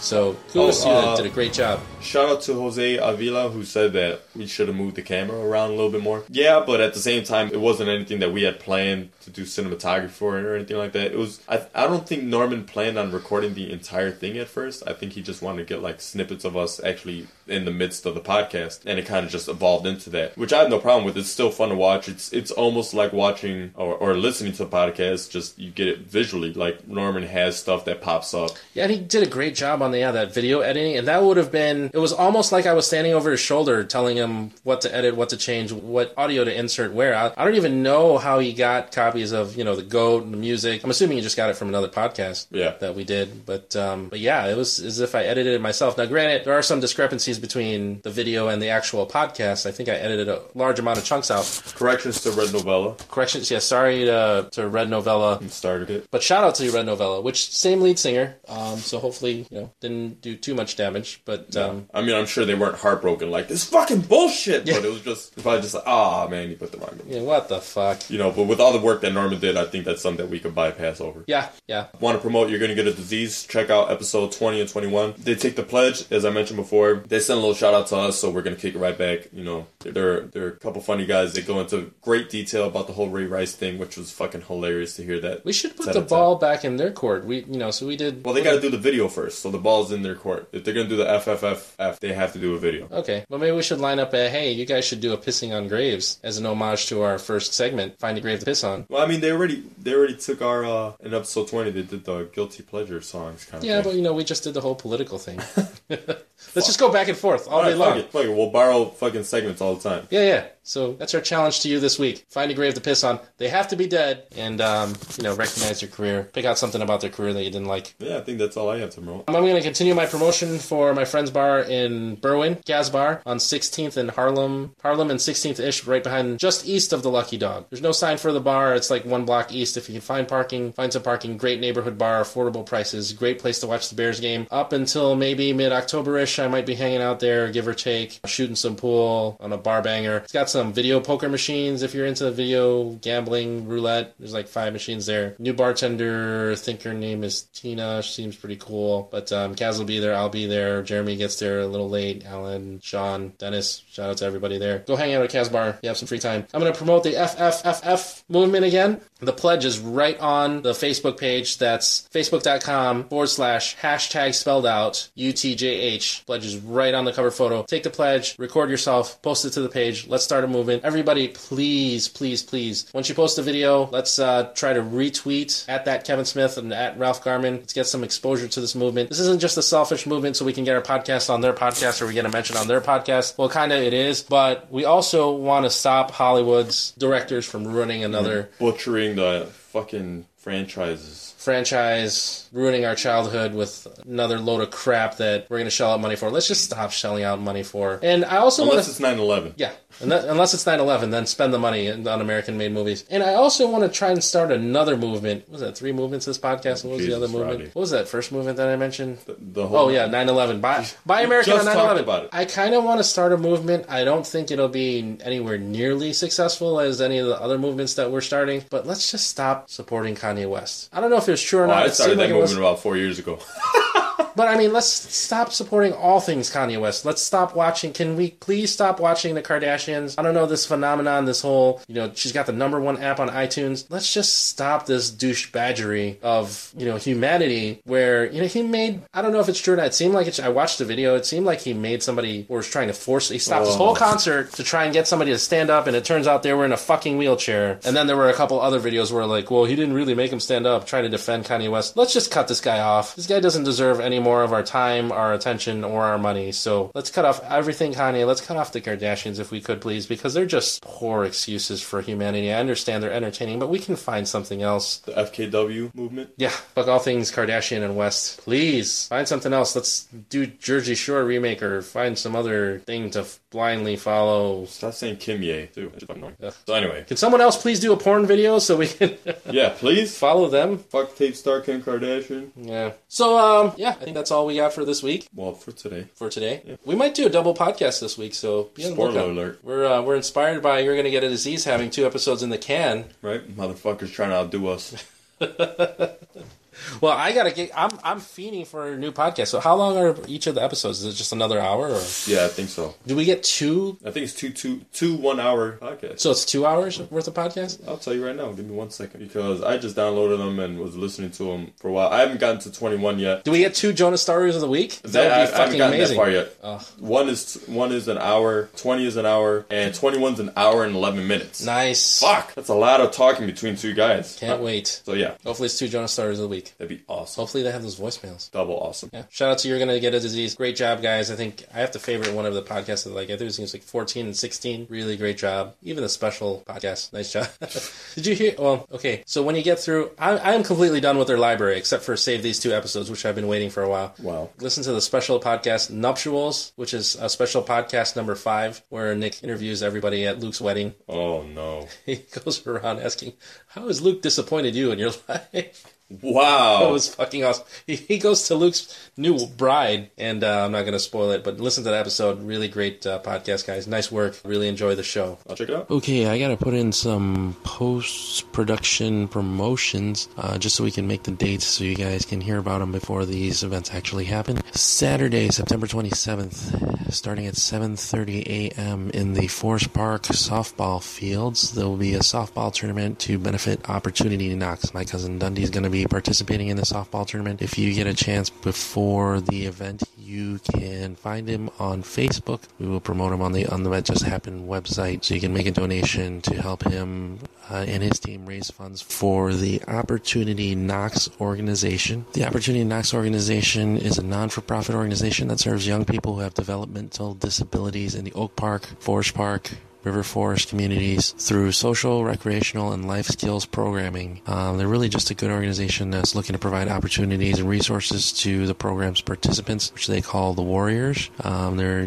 So kudos Oh, to you. uh, Did a great job. Shout out to Jose Avila who said that we should have moved the camera around a little bit more. Yeah, but at the same time, it wasn't anything that we had planned to do cinematography for or anything like that. It was. I, I don't think Norman planned on recording the entire thing at first. I think he just wanted to get like snippets of us actually in the midst of the podcast, and it kind of just evolved into that, which I have no problem with. It's still fun to watch. It's it's almost like watching or, or listening to a podcast. Just you get it visually. Like Norman has stuff that pops up. Yeah, and he did a great job on the yeah that video editing, and that would have been. It was almost like I was standing over his shoulder, telling him what to edit, what to change, what audio to insert where. I, I don't even know how he got copies of you know the goat and the music. I'm assuming he just got it from another podcast. Yeah. that we did, but um, but yeah, it was as if I edited it myself. Now, granted, there are some discrepancies between the video and the actual podcast. I think I edited a large amount of chunks out. Corrections to Red Novella Corrections, yeah. Sorry to to Red Novella. started it. But shout out to Red Novella, which same lead singer. Um, so hopefully, you know, didn't do too much damage. But um, I mean, I'm sure they weren't heartbroken like this fucking bullshit, but it was just probably just like, ah, man, you put the wrong. yeah, what the fuck? You know, but with all the work that Norman did, I think that's something that we could bypass over. Yeah, yeah. Want to promote You're Gonna Get a Disease? Check out episode 20 and 21. They take the pledge, as I mentioned before. They send a little shout out to us, so we're gonna kick it right back. You know, they're they're a couple funny guys. They go into great detail about the whole Ray Rice thing, which was fucking hilarious to hear that. We should put the ten. ball back in their court. We, you know, so we did. Well, they got to do the video first, so the ball's in their court. If they're gonna do the FFFF, they have to do a video. Okay, well maybe we should line up a hey, you guys should do a pissing on graves as an homage to our first segment, find a grave to piss on. Well, I mean, they already they already took our uh in episode twenty. They did the guilty pleasure songs kind of. Yeah, thing. but you know, we just did the whole political thing. Let's just go back and forth all All day long. fuck it, fuck it. We'll borrow fucking segments all the time. Yeah, yeah. So that's our challenge to you this week. Find a grave to piss on. They have to be dead, and um, you know, recognize your career. Pick out something about their career that you didn't like. Yeah, I think that's all I have to promote. I'm going to continue my promotion for my friend's bar in Berwyn, Kaz Bar, on 16th and Harlem, Harlem and 16th ish, right behind, just east of the Lucky Dog. There's no sign for the bar. It's like one block east. If you can find parking, find some parking. Great neighborhood bar, affordable prices. Great place to watch the Bears game. Up until maybe mid October I might be hanging out there, give or take, shooting some pool on a bar banger. It's got some video poker machines if you're into video gambling, roulette. There's like five machines there. New bartender, I think her name is Tina. She seems pretty cool. But um, Kaz will be there. I'll be there. Jeremy gets there a little late. Alan, Sean, Dennis. Shout out to everybody there. Go hang out at Kaz Bar. You have some free time. I'm going to promote the FFFF movement again. The pledge is right on the Facebook page. That's facebook.com forward slash hashtag spelled out UTJH. Pledge is right on the cover photo. Take the pledge, record yourself, post it to the page. Let's start a movement. Everybody, please, please, please. Once you post a video, let's uh, try to retweet at that Kevin Smith and at Ralph Garman. Let's get some exposure to this movement. This isn't just a selfish movement so we can get our podcast on their podcast or we get a mention on their podcast. Well, kind of it is, but we also want to stop Hollywood's directors from ruining another Butchering the fucking franchises. franchise, ruining our childhood with another load of crap that we're going to shell out money for. Let's just stop shelling out money for. And I also Unless to. it's 9 11. Yeah, unless it's 9 11, then spend the money on American made movies. And I also want to try and start another movement. What was that three movements this podcast? What was the other movement? What was that first movement that I mentioned? The whole Oh yeah, 9/11. Buy, buy American on just 9/11. about it. I kind of want to start a movement. I don't think it'll be anywhere nearly successful as any of the other movements that we're starting. But let's just stop supporting Kanye West. I don't know if it's true or Oh, not. I started that like movement was, about four years ago. but I mean, let's stop supporting all things Kanye West. Let's stop watching. Can we please stop watching the Kardashians? I don't know this phenomenon, this whole, you know, she's got the number one app on iTunes. Let's just stop this douche badgery of, you know, humanity where, you know, he made, I don't know if it's true or not. It seemed like it, I watched the video. It seemed like he made somebody or was trying to force, he stopped his Oh. whole concert to try and get somebody to stand up. And it turns out they were in a fucking wheelchair. And then there were a couple other videos where like, well, he didn't really make him stand up trying to defend Kanye West. Let's just cut this guy off. This guy doesn't deserve any more of our time, our attention, or our money. So let's cut off everything Kanye. Let's cut off the Kardashians if we could, please, because they're just poor excuses for humanity. I understand they're entertaining, but we can find something else. The FKW movement. Yeah, fuck all things Kardashian and West. Please find something else. Let's do Jersey Shore remake or find some other thing to f- blindly follow. Stop saying Kim Ye, too. That's annoying. Yeah. So, anyway. Can someone else please do a porn video so we can Yeah, please. follow them? Fuck tape star Kim Kardashian. Yeah. So um yeah, I think that's all we got for this week. Well, for today. For today, we might do a double podcast this week. So be on the Spoiler alert. We're uh, we're inspired by you're gonna get a disease having two episodes in the can. Right? Motherfuckers trying to outdo us. Well, I gotta get. I'm I'm fiending for a new podcast. So, how long are each of the episodes? Is it just another hour, or Yeah, I think so. do we get two? I think it's two two two one hour podcasts. So it's two hours worth of podcast. I'll tell you right now. Give me one second because I just downloaded them and was listening to them for a while. I haven't gotten to twenty one yet. Do we get two Jonas stories of the week? That I- would I be haven't fucking gotten amazing. that far yet. One is one is an hour, twenty is an hour, and twenty one's an hour and eleven minutes. Nice. Fuck, that's a lot of talking between two guys. Can't wait. So yeah, Hopefully, it's two Jonas stories of the week. That'd be awesome. Hopefully, they have those voicemails. Double awesome. Yeah. Shout out to You're Gonna Get a Disease. Great job, guys. I think I have to favorite one of the podcasts. That, like I think it was like 14 and 16. Really great job. Even the special podcast. Nice job. Did you hear? Well, okay. So when you get through, I, I am completely done with their library except for save these two episodes, which I've been waiting for a while. Wow. Listen to the special podcast Nuptials, which is a special podcast number five, where Nick interviews everybody at Luke's wedding. Oh no. He goes around asking, "How has Luke disappointed you in your life?" Wow. That was fucking awesome. He, he goes to Luke's new bride, and uh, I'm not going to spoil it, but listen to that episode. Really great uh, podcast, guys. Nice work. Really enjoy the show. I'll check it out. Okay, I got to put in some post production promotions uh, just so we can make the dates so you guys can hear about them before these events actually happen. Saturday, September 27th, starting at 7:30 a.m. in the Forest Park softball fields. There will be a softball tournament to benefit Opportunity Knocks. My cousin Dundee is going to be participating in the softball tournament. If you get a chance before the event, you can find him on Facebook. We will promote him on the on the That Just Happened website, so you can make a donation to help him uh, and his team raise funds for the Opportunity Knocks organization. The Opportunity Knocks organization is a non-for-profit organization that serves young people who have developmental disabilities in the Oak Park, Forest Park, River Forest communities through social, recreational, and life skills programming. Um, they're really just a good organization that's looking to provide opportunities and resources to the program's participants, which they call the Warriors. Um, they're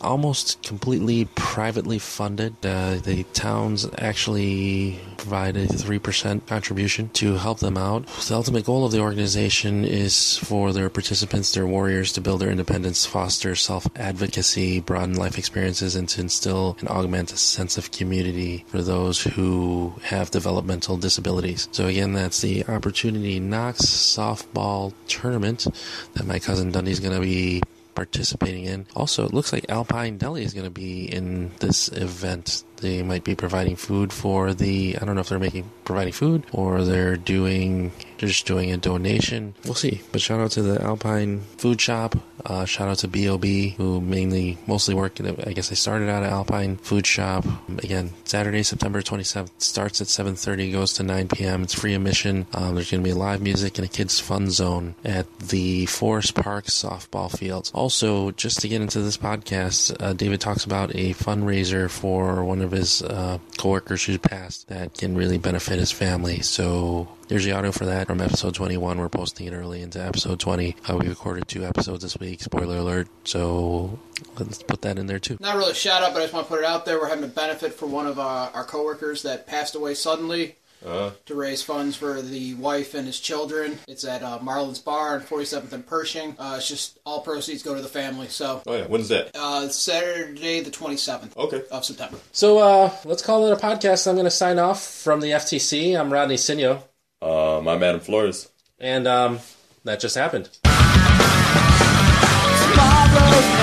almost completely privately funded. Uh, the towns actually provide a 3% contribution to help them out. The ultimate goal of the organization is for their participants, their warriors, to build their independence, foster self advocacy, broaden life experiences, and to instill and augment a sense of community for those who have developmental disabilities. So, again, that's the Opportunity Knocks softball tournament that my cousin Dundee's going to be participating in. Also, it looks like Alpine Deli is going to be in this event. They might be providing food for the. I don't know if they're making providing food or they're doing they're just doing a donation. We'll see. But shout out to the Alpine Food Shop. Uh, shout out to Bob who mainly mostly work. At, I guess they started out at Alpine Food Shop. Again, Saturday, September 27th starts at 7:30, goes to 9 p.m. It's free admission. Um, there's going to be live music and a kids fun zone at the Forest Park softball fields. Also, just to get into this podcast, uh, David talks about a fundraiser for one of his uh, coworkers who passed that can really benefit his family. So there's the audio for that from episode 21. We're posting it early into episode 20. Uh, we recorded two episodes this week. Spoiler alert. So let's put that in there too. Not really a shout out, but I just want to put it out there. We're having a benefit for one of our, our coworkers that passed away suddenly Uh, to raise funds for the wife and his children. It's at uh, Marlin's Bar on 47th and Pershing. Uh, it's just all proceeds go to the family. So oh yeah, when's that? uh, Saturday the 27th Okay. of September. So uh, let's call it a podcast. I'm going to sign off from the FTC. I'm Rodney Sinio, uh, um, I'm Adam Flores. And um, that just happened. Tomorrow's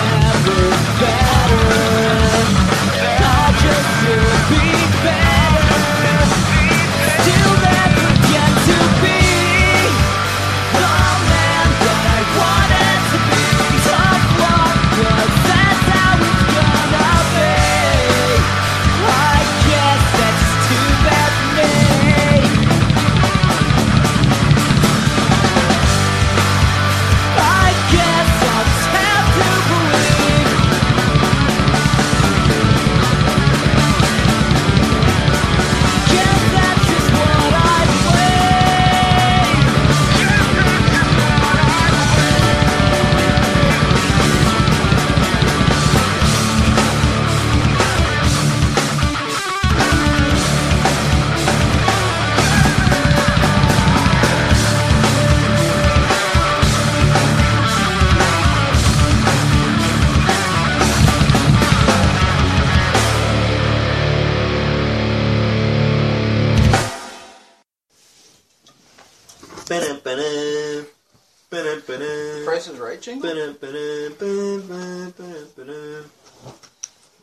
never better.